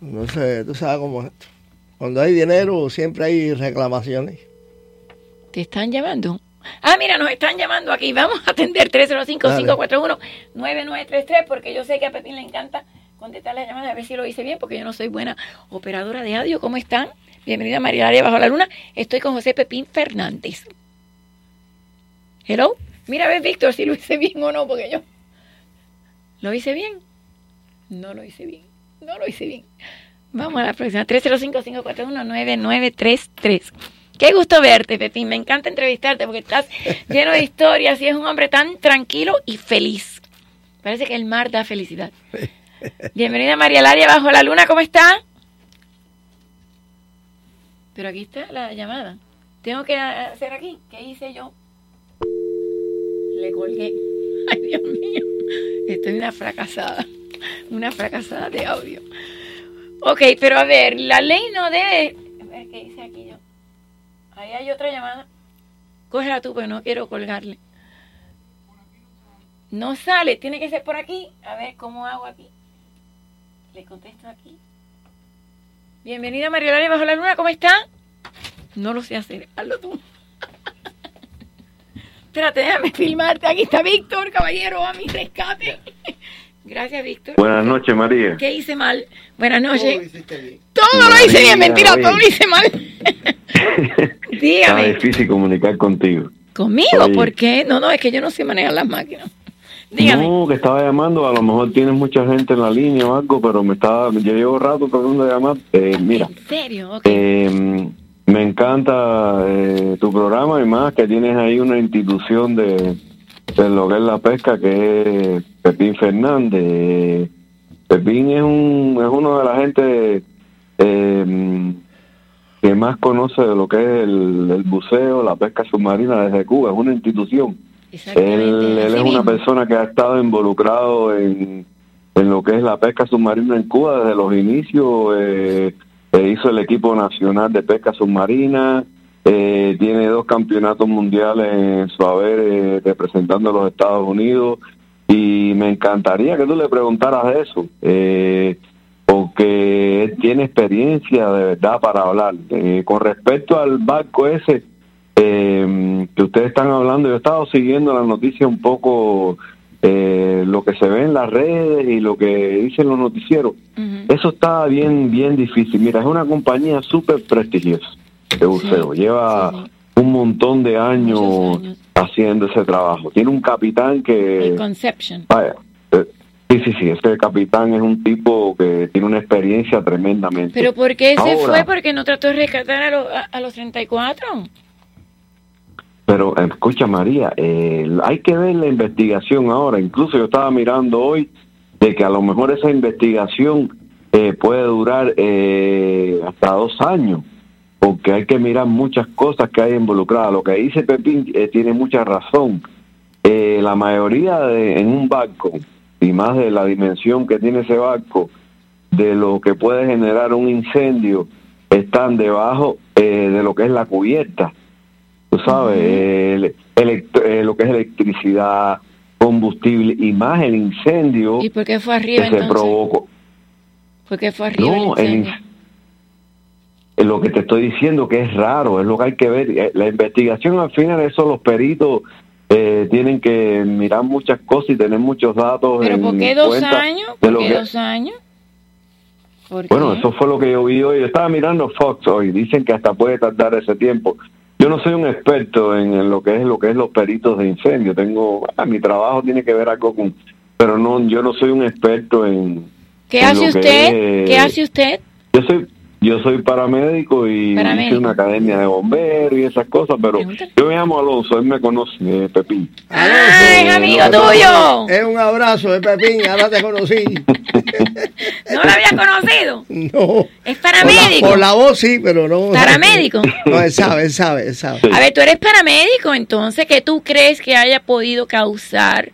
No sé, tú sabes cómo es esto. Cuando hay dinero siempre hay reclamaciones. ¿Te están llamando? Ah, mira, nos están llamando aquí. Vamos a atender 305-541-9933 porque yo sé que a Pepín le encanta contestar las llamadas a ver si lo hice bien porque yo no soy buena operadora de audio. ¿Cómo están? Bienvenida a María Área Bajo la Luna. Estoy con José Pepín Fernández. Hello. Mira, a ver, Víctor, si lo hice bien o no, porque yo... ¿Lo hice bien? No lo hice bien. No lo hice bien. Vamos a la próxima. 305-541-9933. Qué gusto verte, Pepín. Me encanta entrevistarte porque estás lleno de historias y es un hombre tan tranquilo y feliz. Parece que el mar da felicidad. Bienvenida María Laria Bajo la Luna, ¿cómo está? Pero aquí está la llamada. Tengo que hacer aquí. ¿Qué hice yo? Le colgué. [LAUGHS] Ay, Dios mío. Estoy una fracasada. Una fracasada de audio. Ok, pero a ver, la ley no debe... A ver, ¿qué hice aquí yo? Ahí hay otra llamada. Cógela tú, pero no quiero colgarle. No sale, tiene que ser por aquí. A ver, ¿cómo hago aquí? Le contesto aquí. Bienvenida María Laria Bajo la Luna, ¿cómo está? No lo sé hacer, hazlo tú. Espérate, déjame filmarte. Aquí está Víctor, caballero, a mi rescate. Gracias, Víctor. Buenas noches, María. ¿Qué hice mal? Buenas noches. Todo Todo lo hice bien, mentira, oye. todo lo hice mal. [LAUGHS] Dígame. difícil comunicar contigo. ¿Conmigo? Oye. ¿Por qué? No, no, es que yo no sé manejar las máquinas. Dígame. No, que estaba llamando, a lo mejor tienes mucha gente en la línea o algo, pero me estaba, yo llevo rato tratando de llamar. Eh, mira, ¿En serio? Ok. eh, me encanta eh, tu programa y más que tienes ahí una institución de, de lo que es la pesca que es Pepín Fernández. Pepín es, un, es uno de la gente eh, que más conoce de lo que es el, el buceo, la pesca submarina desde Cuba, es una institución. Él, él es una persona que ha estado involucrado en, en lo que es la pesca submarina en Cuba desde los inicios. Eh, eh, hizo el equipo nacional de pesca submarina, eh, tiene dos campeonatos mundiales en su haber eh, representando a los Estados Unidos y me encantaría que tú le preguntaras de eso, eh, porque él tiene experiencia de verdad para hablar. Eh, con respecto al barco ese eh, que ustedes están hablando, yo he estado siguiendo la noticia un poco, eh, lo que se ve en las redes y lo que dicen los noticieros. Eso está bien, bien difícil. Mira, es una compañía súper prestigiosa de buceo. Lleva un montón de años, haciendo ese trabajo. Tiene un capitán que... El Conception. Vaya, eh, sí, sí, sí, ese capitán es un tipo que tiene una experiencia tremendamente. ¿Pero por qué se Ahora, fue? Porque no trató de rescatar a, los- a, a los 34. Pero escucha María, eh, hay que ver la investigación ahora. Incluso yo estaba mirando hoy de que a lo mejor esa investigación eh, puede durar eh, hasta dos años, porque hay que mirar muchas cosas que hay involucradas. Lo que dice Pepín eh, tiene mucha razón. Eh, la mayoría de, en un barco, y más de la dimensión que tiene ese barco, de lo que puede generar un incendio, están debajo eh, de lo que es la cubierta tú sabes, el- eh, lo que es electricidad, combustible y más el incendio ¿Y por qué fue que arriba se entonces? provocó. ¿Por qué fue arriba No, el incendio? eh, lo que te estoy diciendo que es raro, es lo que hay que ver. Eh, La investigación al final, eso los peritos eh, tienen que mirar muchas cosas y tener muchos datos. ¿Pero en por qué dos años? ¿Por qué que- dos años? ¿Por Bueno, qué? eso fue lo que yo vi hoy. Yo estaba mirando Fox hoy. Dicen que hasta puede tardar ese tiempo. Yo no soy un experto en, en lo que es lo que es los peritos de incendio. Tengo, ah, mi trabajo tiene que ver algo con, pero no, yo no soy un experto en. ¿Qué en hace usted? es, ¿Qué hace usted? Yo soy, yo soy paramédico y Paramédico. hice una academia de bomberos y esas cosas, pero yo me llamo Alonso, él me conoce, eh, Pepín. ¡Ay, amigo tuyo! Es un abrazo de Pepín, ahora te conocí. [LAUGHS] ¿No lo había conocido? No. Es paramédico. Por la, por la voz sí, pero no. Paramédico. [LAUGHS] No, él sabe, él sabe, él sabe. A ver, tú eres paramédico, entonces, ¿qué tú crees que haya podido causar?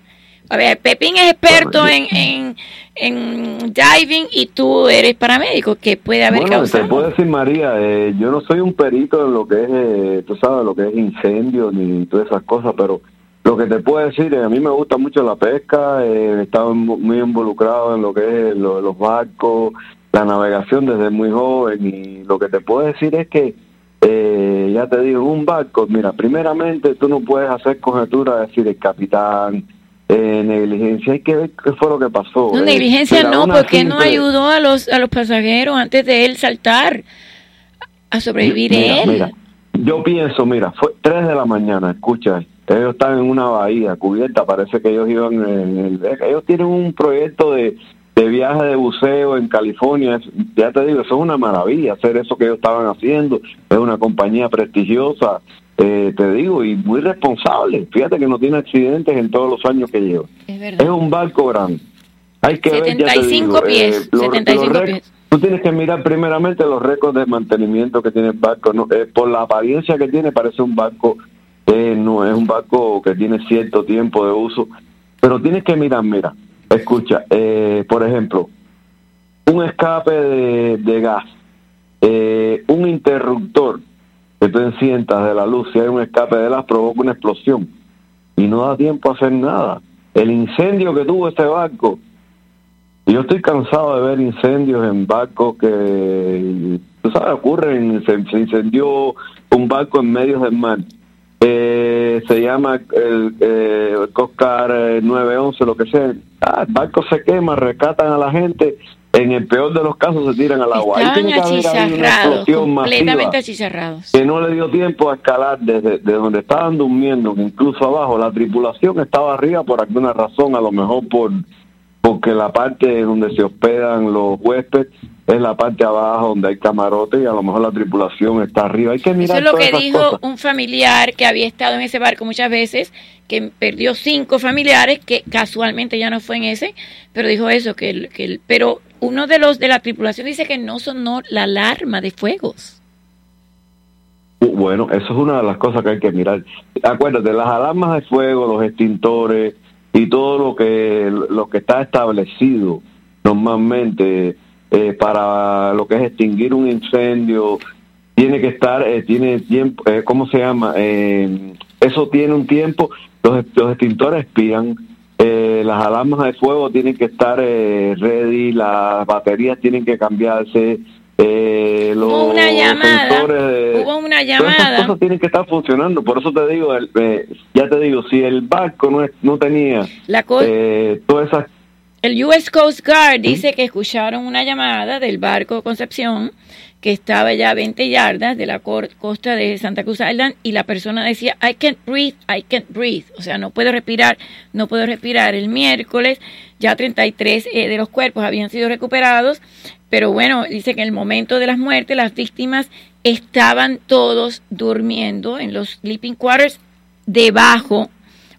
A ver, Pepín es experto en, en, en diving y tú eres paramédico. ¿Qué puede haber Bueno, te causado? puedo decir, María, eh, yo no soy un perito en lo que es, eh, tú sabes, lo que es incendio ni todas esas cosas, pero lo que te puedo decir, eh, a mí me gusta mucho la pesca, eh, he estado mu- muy involucrado en lo que es lo- los barcos, la navegación desde muy joven y lo que te puedo decir es que, eh, ya te digo, un barco, mira, primeramente tú no puedes hacer conjeturas, decir el capitán, eh, negligencia, hay que ver qué fue lo que pasó. No, eh. negligencia no, porque no ayudó a los, a los pasajeros antes de él saltar a sobrevivir Mira, él. mira, yo pienso, mira, fue 3 de la mañana, escucha, ellos están en una bahía cubierta, parece que ellos iban en el, ellos tienen un proyecto de, de viaje de buceo en California, ya te digo, eso es una maravilla, hacer eso que ellos estaban haciendo, es una compañía prestigiosa, eh, te digo, y muy responsable, fíjate que no tiene accidentes en todos los años que lleva. Es verdad. Es un barco grande. Hay que ver, ya te 75 digo, pies, eh, los- 75 los récords- pies. Tú tienes que mirar primeramente los récords de mantenimiento que tiene el barco. ¿no? Eh, por la apariencia que tiene, parece un barco, eh, no es un barco que tiene cierto tiempo de uso. Pero tienes que mirar, mira, escucha, eh, por ejemplo, un escape de, de gas, eh, un interruptor que tú enciendas de la luz, si hay un escape de gas, provoca una explosión y no da tiempo a hacer nada. El incendio que tuvo este barco, yo estoy cansado de ver incendios en barcos que, tú sabes, ocurren, se, incendió un barco en medio del mar. Eh, se llama el, eh, el Coast Guard, eh, 911, lo que sea. Ah, el barco se quema, rescatan a la gente. En el peor de los casos se tiran al agua. Ahí tiene que haber una explosión completamente achicharrados. que no le dio tiempo a escalar desde de donde estaban durmiendo, que incluso abajo la tripulación estaba arriba por alguna razón, a lo mejor por porque la parte donde se hospedan los huéspedes es la parte abajo donde hay camarote y a lo mejor la tripulación está arriba. Hay que Eso mirar es lo todas que dijo cosas. un familiar que había estado en ese barco muchas veces, que perdió cinco familiares, que casualmente ya no fue en ese, pero dijo eso, que, el- que el- pero uno de los de la tripulación dice que no sonó la alarma de fuegos. Bueno, eso es una de las cosas que hay que mirar. Acuérdate, las alarmas de fuego, los extintores y todo lo que lo que está establecido normalmente eh, para lo que es extinguir un incendio, tiene que estar, eh, tiene tiempo, eh, ¿cómo se llama? Eh, eso tiene un tiempo, los, los extintores expiran, eh, las alarmas de fuego tienen que estar eh, ready, las baterías tienen que cambiarse, eh, los una llamada, Todas esas llamada. cosas tienen que estar funcionando. Por eso te digo, el- eh, ya te digo, si el barco no, es- no tenía La eh, todas esas El US Coast Guard dice que escucharon una llamada del barco Concepción que estaba ya a 20 yardas de la costa de Santa Cruz Island y la persona decía, I can't breathe, I can't breathe. O sea, no puedo respirar, no puedo respirar. El miércoles ya 33 eh, de los cuerpos habían sido recuperados, pero bueno, dice que en el momento de las muertes las víctimas estaban todos durmiendo en los sleeping quarters debajo,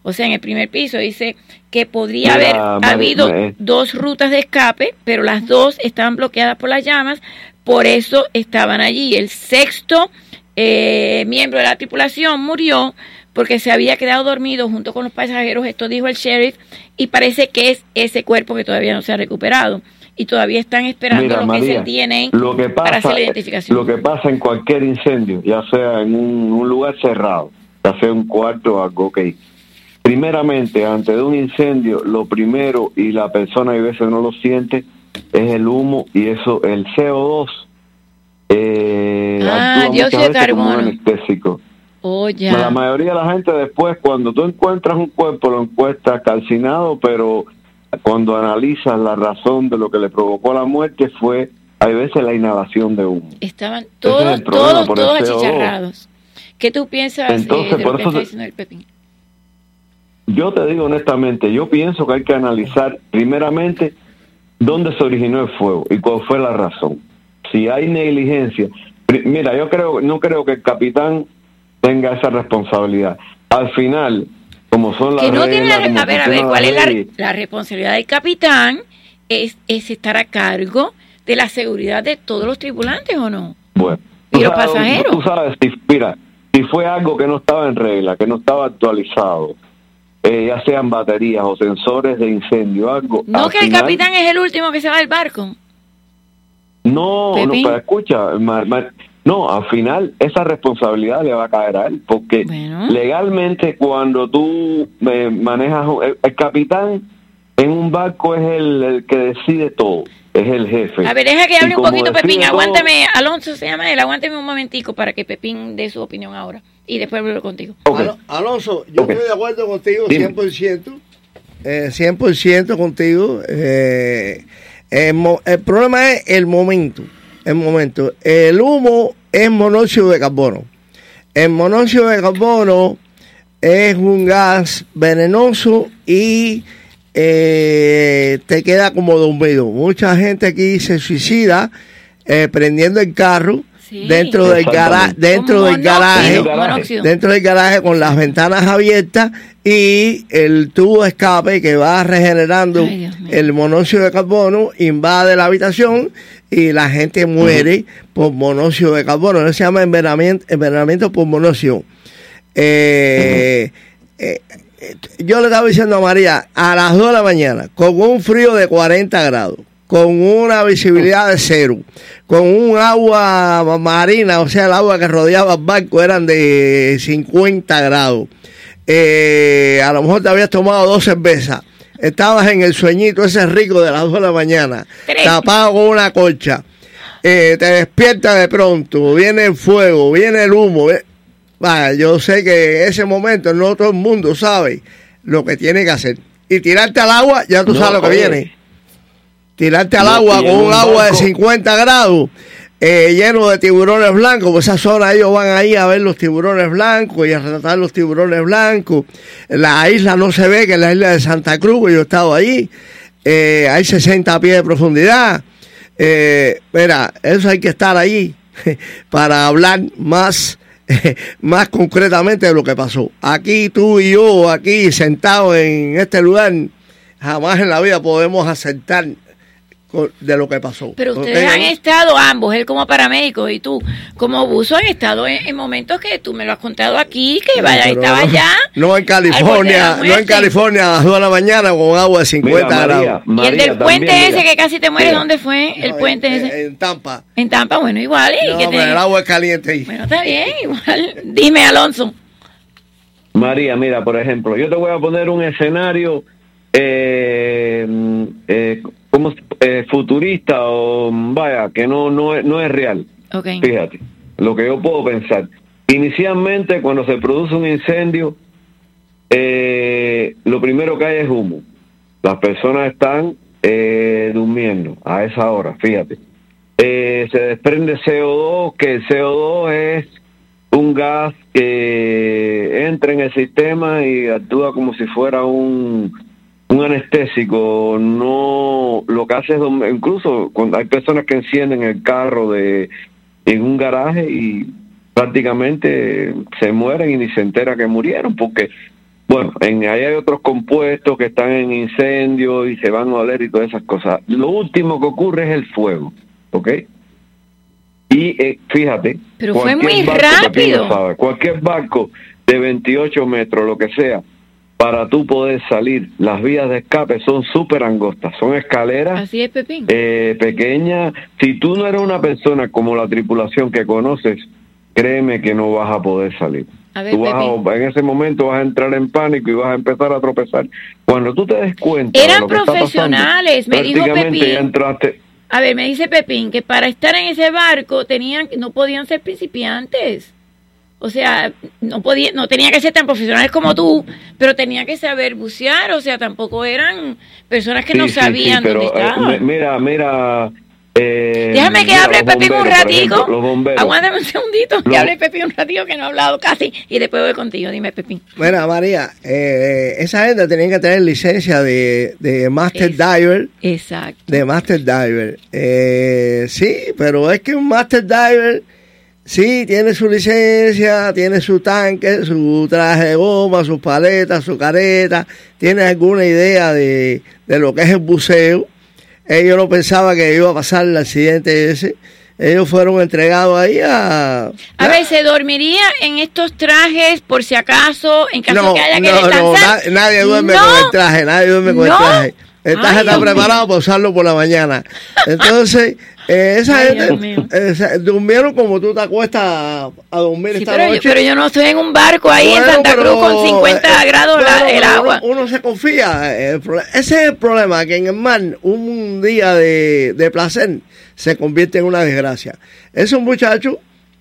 o sea, en el primer piso. Dice que podría haber habido dos rutas de escape, pero las dos estaban bloqueadas por las llamas, por eso estaban allí. El sexto eh, miembro de la tripulación murió porque se había quedado dormido junto con los pasajeros, esto dijo el sheriff, y parece que es ese cuerpo que todavía no se ha recuperado. Y todavía están esperando Mira, lo María, que lo que para hacer la identificación. lo que pasa en cualquier incendio, ya sea en un, un lugar cerrado, ya sea un cuarto o algo, ok. Primeramente, antes de un incendio, lo primero, y la persona a veces no lo siente, es el humo y eso, el CO2. Eh, Ah, dióxido de carbono. anestésico. Oh, La mayoría de la gente después, cuando tú encuentras un cuerpo, lo encuentras calcinado, pero cuando analizas la razón de lo que le provocó la muerte fue, hay veces, la inhalación de humo. Estaban es todos, todos, todos CO2. achicharrados. ¿Qué tú piensas eh, Entonces, de por lo que eso está diciendo el Pepín? Yo te digo honestamente, yo pienso que hay que analizar primeramente dónde se originó el fuego y cuál fue la razón. Si hay negligencia, mira, yo creo, no creo que el capitán tenga esa responsabilidad. Al final, como son las que no tiene la- a ver a ver cuál es la, la responsabilidad del capitán es, es estar a cargo de la seguridad de todos los tripulantes o no Bueno, ¿Y los sabes- pasajeros? Tú sabes, si, mira, si fue algo que no estaba en regla, que no estaba actualizado, eh, ya sean baterías o sensores de incendio, algo. no que el capitán es el último que se va del barco No, no, Pepín. pero escucha, Mar- Mar- no, al final esa responsabilidad le va a caer a él, porque legalmente cuando tú eh, manejas, un- el, el capitán en un barco es el, el que decide todo, es el jefe. a ver deja que Y hable un poquito Pepín todo- aguántame Alonso se llama él aguántame un momentico para que Pepín dé su opinión ahora y después vuelvo contigo Alo- Alonso, yo estoy de acuerdo contigo Dime. 100%. Eh, 100% contigo. Eh, el, mo- el problema es el momento. El momento. El humo es monóxido de carbono. El monóxido de carbono es un gas venenoso y eh, te queda como dormido. Mucha gente aquí se suicida eh, prendiendo el carro dentro del garaje, dentro del garaje, dentro del garaje con las ventanas abiertas y el tubo de escape que va regenerando el monóxido de carbono invade la habitación y la gente muere por monóxido de carbono. Eso se llama envenenamiento, envenenamiento por monóxido. Eh, eh, eh, yo le estaba diciendo a María, a las 2 de la mañana, con un frío de 40 grados, con una visibilidad de cero, con un agua marina, o sea, el agua que rodeaba el barco eran de 50 grados. Eh, a lo mejor te habías tomado dos cervezas. Estabas en el sueñito ese rico de las 2 de la mañana, tapado con una colcha. Eh, te despiertas de pronto, viene el fuego, viene el humo. ve- Vaya, yo sé que ese momento no todo el mundo sabe lo que tiene que hacer. Y tirarte al agua, ya tú No, sabes lo que oye. viene. Tirarte al agua con un un agua de barco- 50 grados, eh, lleno de tiburones blancos, pues esa zona ellos van ahí a ver los tiburones blancos y a retratar los tiburones blancos. La isla no se ve, que es la isla de Santa Cruz, que yo he estado allí, eh, hay 60 pies de profundidad. Eh, mira, eso hay que estar allí [LAUGHS] para hablar más, [LAUGHS] más concretamente de lo que pasó. Aquí tú y yo, aquí sentados en este lugar, jamás en la vida podemos aceptar de lo que pasó. Pero ustedes han estado ambos, él como paramédico y tú como buzo, han estado en, en momentos que tú me lo has contado aquí, que vaya, Pero estaba no, allá. No en California, no en. California a las 2 de la mañana con agua de 50 Mira, María, grados. Y el del puente ese que casi te muere, Mira. ¿dónde fue? El No, puente en, ese. en Tampa. En Tampa, bueno, igual. ¿y No, pero el agua es caliente ahí. Bueno, está bien, igual. [LAUGHS] Dime, Alonso. María, mira, por ejemplo, yo te voy a poner un escenario eh, eh, como eh, futurista o vaya, que no, no, es, no es real. Fíjate, lo que yo puedo pensar. Inicialmente, cuando se produce un incendio, eh, lo primero que hay es humo. Las personas están eh, durmiendo a esa hora, fíjate. Eh, se desprende CO2, que el CO2 es un gas que entra en el sistema y actúa como si fuera un, un anestésico. No, lo que hace es, incluso cuando hay personas que encienden el carro de en un garaje y prácticamente se mueren y ni se entera que murieron porque bueno, en, ahí hay otros compuestos que están en incendio y se van a oler y todas esas cosas. Lo último que ocurre es el fuego, ¿ok? Y eh, fíjate, Pero fue muy barco, rápido. sabe, cualquier barco de 28 metros, lo que sea, para tú poder salir, las vías de escape son súper angostas, son escaleras Así es, Pepín. eh, pequeñas. Si tú no eres una persona como la tripulación que conoces, créeme que no vas a poder salir. A ver, Tú vas a- en ese momento vas a entrar en pánico y vas a empezar a tropezar. Cuando tú te des cuenta de Eran lo que está pasando, profesionales, me dijo Pepín. ya entraste. A ver, me dice Pepín que para estar en ese barco tenían, no podían ser principiantes. O sea, no podía, no tenía que ser tan profesionales como tú, pero tenía que saber bucear. O sea, tampoco eran personas que no Sí, sabían sí, pero, dónde eh, estaban. mi- mira, mira. eh, Déjame que mira, hable Pepín un ratico. Aguántame un segundito, que Los- hable Pepín un ratito que no ha hablado casi. Y después voy contigo. Dime, Pepín. Mira, María, eh, esa gente tenía que tener licencia de, de Master Diver. Exacto. De Master Diver. Eh, sí, pero es que un Master Diver, sí, tiene su licencia, tiene su tanque, su traje de goma, sus paletas, su careta, tiene alguna idea de, de lo que es el buceo. Ellos no pensaban que iba a pasar el accidente ese. Ellos fueron entregados ahí a... A ver, ¿se dormiría en estos trajes por si acaso, en caso No, que haya que no, no, descansar? na- nadie duerme No. con el traje, nadie duerme con No. el traje. El traje Ay, está Dios preparado para usarlo por la mañana. Entonces, [LAUGHS] eh, esa Ay, gente eh, se- durmieron como tú te acuestas a, a dormir Sí, esta pero, yo, noche. pero yo no estoy en un barco ahí en Santa Cruz con 50 eh, grados la- el uno- agua. Uno, se confía. ese es el problema, que en el mar un día de, de placer se convierte en una desgracia. Esos muchachos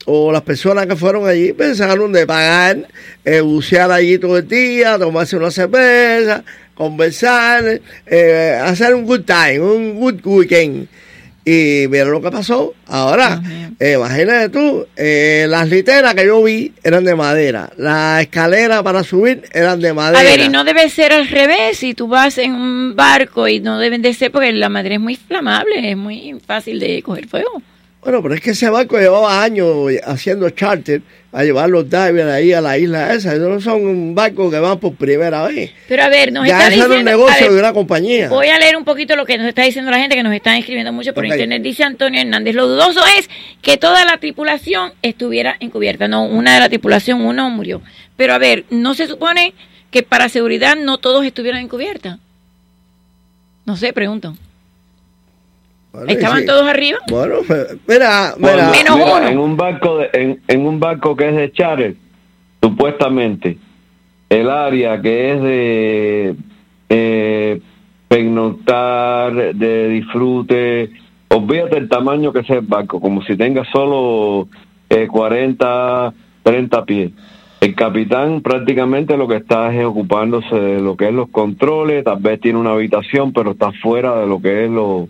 o las personas que fueron allí pensaron de pagar, bucear allí todo el día, tomarse una cerveza, conversar, eh, hacer un good time, un good weekend. Y vieron lo que pasó. Ahora, eh, imagínate tú, eh, las literas que yo vi eran de madera. Las escaleras para subir eran de madera. A ver, y no debe ser al revés, si tú vas en un barco y no deben de ser porque la madera es muy inflamable, es muy fácil de coger fuego. Bueno, pero es que ese barco llevaba años haciendo charter a llevar los divers ahí a la isla esa. No son barcos que van por primera vez. Pero a ver, nos ya está un diciendo... a negocio ver, de una compañía. Voy a leer un poquito lo que nos está diciendo la gente que nos están escribiendo mucho por internet. Dice Antonio Hernández, lo dudoso es que toda la tripulación estuviera encubierta. No, una de la tripulación, uno murió. Pero a ver, ¿no se supone que para seguridad no todos estuvieran encubierta? No sé, pregunto. Bueno, ¿Estaban sí. todos arriba? Bueno, mira, mira. mira, En un barco de, en, en un barco que es de charter, supuestamente el área que es de eh, pernoctar, de disfrute, olvídate el tamaño que sea el barco, como si tenga solo eh, 40, 30 pies. El capitán prácticamente lo que está es ocupándose de lo que es los controles, tal vez tiene una habitación, pero está fuera de lo que es lo,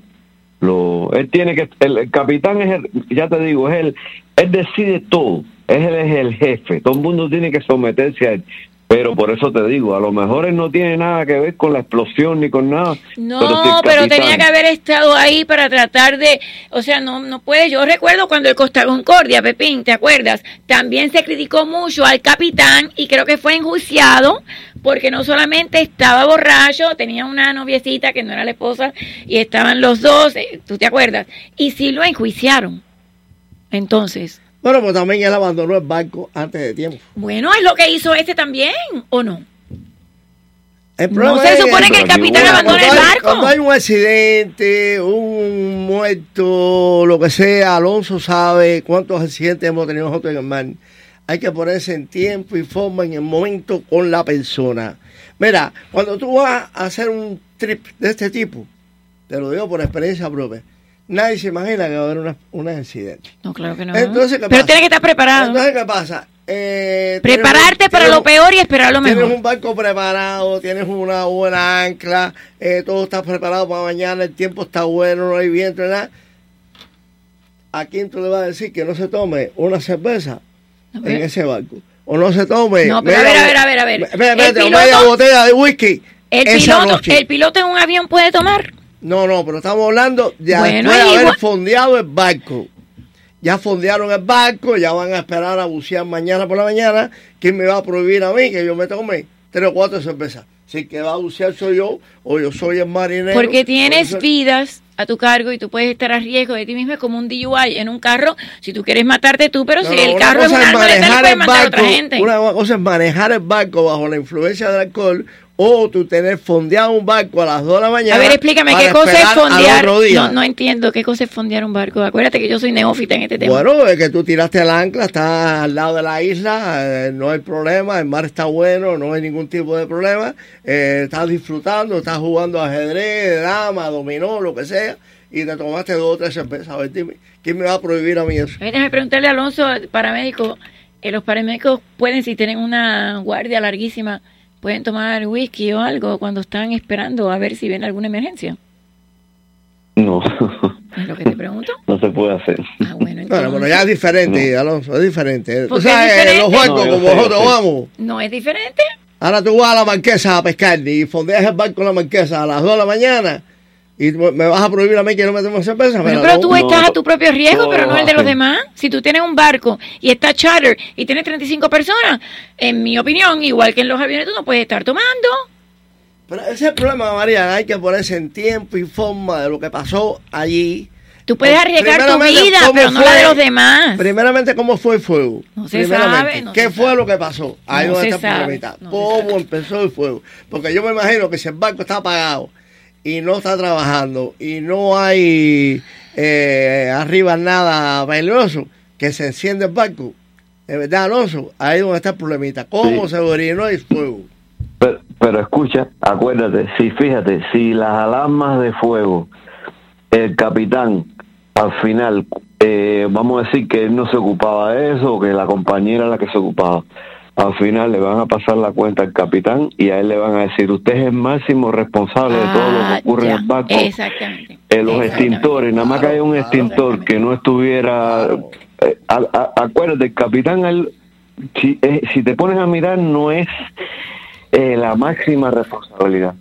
lo él tiene que el, capitán es el, ya te digo es el él decide todo. Él es el jefe. Todo el mundo tiene que someterse a él Pero por eso te digo, a lo mejor no tiene nada que ver con la explosión ni con nada. No, si pero, tenía que haber estado ahí para tratar de, o sea, no no puede. Yo recuerdo cuando el Costa Concordia, Pepín, ¿te acuerdas? También se criticó mucho al capitán y creo que fue enjuiciado porque no solamente estaba borracho, tenía una noviecita que no era la esposa y estaban los dos, eh, ¿tú te acuerdas? Y sí lo enjuiciaron. Entonces, Bueno, pues también él abandonó el barco antes de tiempo. bueno, es lo que hizo este también, ¿o no? No se supone que el capitán abandone el barco. Cuando hay un accidente, un muerto, lo que sea, Alonso sabe cuántos accidentes hemos tenido nosotros en el mar. Hay que ponerse en tiempo y forma en el momento con la persona. Mira, cuando tú vas a hacer un trip de este tipo, te lo digo por experiencia propia, nadie se imagina que va a haber una- un accidente. No, claro que no. Entonces, ¿qué Pero pasa? tiene que estar preparado. Entonces, ¿qué pasa? Eh, tienes Prepararte un- para tienes lo peor y esperar lo Tienes mejor. un barco preparado, tienes una buena ancla, eh, todo está preparado para mañana, el tiempo está bueno, no hay viento, nada. ¿A quién tú le vas a decir que no se tome una cerveza en ese barco? O no se tome. No, pero a ver, a ver, a ver, a ver. Espérate, piloto- media botella de whisky El esa piloto, noche. el piloto en un avión puede tomar. No, no, pero estamos hablando de Bueno, después de haber fondeado el barco. Ya fondearon el barco, ya van a esperar a bucear mañana por la mañana. ¿Quién me va a prohibir a mí que yo me tome tres o cuatro cervezas? Si que va a bucear soy yo, o yo soy el marinero. Porque tienes soy- vidas a tu cargo y tú puedes estar a riesgo de ti mismo como un DUI en un carro. Si tú quieres matarte tú, pero No, si el carro es un arma letal, manejar puedes el matar a otra barco- gente. Una cosa es manejar el barco bajo la influencia del alcohol o tú tener fondeado un barco a las 2 de la mañana. A ver, explícame, ¿qué cosa es fondear? no entiendo qué cosa es fondear un barco. Acuérdate que yo soy neófita en este tema. Bueno, es que tú tiraste el ancla, estás al lado de la isla, eh, no hay problema, el mar está bueno, no hay ningún tipo de problema, eh, estás disfrutando, estás jugando ajedrez, dama, dominó, lo que sea, y te tomaste dos o tres cervezas. A ver, dime, ¿quién me va a prohibir a mí eso? Déjame preguntarle a Alonso, paramédico, eh, los paramédicos pueden, si tienen una guardia larguísima, pueden tomar whisky o algo cuando están esperando a ver si ven alguna emergencia. No, Es lo que te pregunto. no se puede hacer. Bueno, pero ya es diferente, Alonso, es diferente. ¿Por O sea, es diferente? los No, yo como sé, nosotros vamos. ¿No es diferente? Ahora tú vas a la marquesa a pescar y fondeas el barco en la marquesa a las 2 de la mañana y me vas a prohibir a mí que no me tome cerveza. Pero no. tú estás a tu propio riesgo, no pero no el de los demás. Si tú tienes un barco y está charter y tienes 35 personas, en mi opinión, igual que en los aviones, tú no puedes estar tomando. Pero ese es el problema, María. Hay que ponerse en tiempo y forma de lo que pasó allí. Tú puedes arriesgar tu vida, ¿cómo pero no la de los demás. Primeramente, ¿cómo fue el fuego? No se sabe, no ¿Qué se fue sabe. lo que pasó? Ahí No donde se está sabe, se ¿Cómo empezó el fuego? Porque yo me imagino que si el barco está apagado y no está trabajando y no hay eh, arriba nada peligroso, que se enciende el barco. De verdad, Alonso, ahí es donde está el problemita. ¿Cómo Sí. se orinó el fuego? Pero, pero escucha, acuérdate, si fíjate, si las alarmas de fuego, el capitán, al final, eh, vamos a decir que él no se ocupaba de eso, que la compañera era la que se ocupaba, al final le van a pasar la cuenta al capitán y a él le van a decir, usted es el máximo responsable de todo lo que Ah, ocurre ya, en el barco. Exactamente. Eh, los extintores, nada más que haya un extintor que no estuviera... eh, a- a- acuérdate, el capitán, él, si, eh, si te pones a mirar, no es eh, la máxima responsabilidad.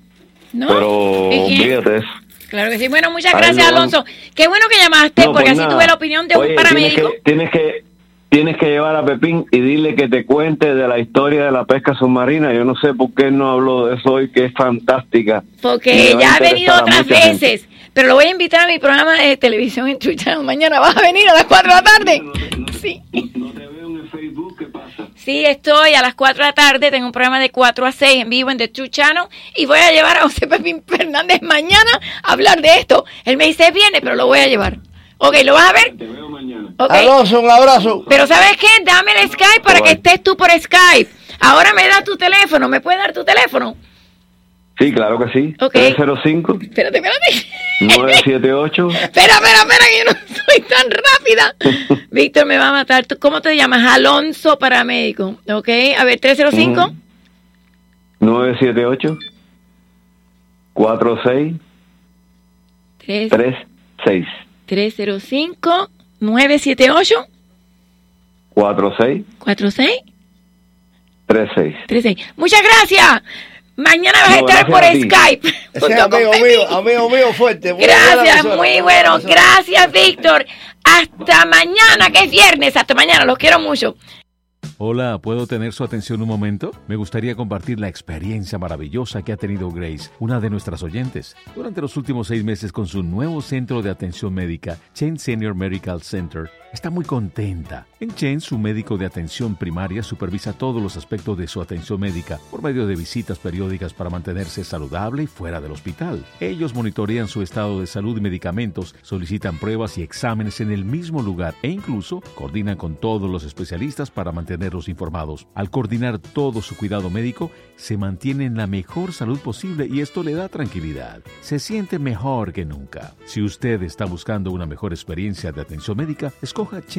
¿No? Pero olvídate eso. Claro que sí. Bueno, muchas gracias. Alonso. Qué bueno que llamaste, No, porque pues así nada. tuve la opinión de Oye, un paramédico. Tienes que, tienes que tienes que llevar a Pepín y dile que te cuente de la historia de la pesca submarina. Yo no sé por qué no habló de eso hoy, que es fantástica. Porque ya ha venido otras gente. veces. Pero lo voy a invitar a mi programa de televisión en True Channel. [LAUGHS] Mañana vas a venir a las 4 de la tarde. Sí. Sí, estoy a las 4 de la tarde. Tengo un programa de 4 a 6 en vivo en The True Channel. Y voy a llevar a José Pepín Fernández mañana a hablar de esto. Él me dice, viene, pero lo voy a llevar. Ok, ¿lo vas a ver? Alonso, un abrazo. Pero ¿sabes qué? Dame el Skype para que estés tú por Skype. Ahora me da tu teléfono. ¿Me puedes dar tu teléfono? Sí, claro que sí. Ok. 305 Espérate, espérate. 978 [LAUGHS] Espera, espera, espera, que yo no soy tan rápida. [LAUGHS] Víctor me va a matar. ¿Tú cómo te llamas? Alonso Paramédico. ¿Ok? A ver, 305. Ujú. 978 46 Tres- 36 305 978 46 46 36. 36. Muchas gracias. Mañana vas a No, estar por a. Skype. Ese junto con amigo mío, amigo mío fuerte. muy Gracias, muy bueno. Gracias, Víctor. Hasta mañana, que es viernes. Hasta mañana. Los quiero mucho. Hola, ¿puedo tener su atención un momento? Me gustaría compartir la experiencia maravillosa que ha tenido Grace, una de nuestras oyentes, durante los últimos seis meses con su nuevo centro de atención médica, Chain Senior Medical Center. Está muy contenta. En Chain, su médico de atención primaria supervisa todos los aspectos de su atención médica por medio de visitas periódicas para mantenerse saludable y fuera del hospital. Ellos monitorean su estado de salud y medicamentos, solicitan pruebas y exámenes en el mismo lugar e incluso coordinan con todos los especialistas para mantenerlos informados. Al coordinar todo su cuidado médico, se mantiene en la mejor salud posible y esto le da tranquilidad. Se siente mejor que nunca. Si usted está buscando una mejor experiencia de atención médica, escoja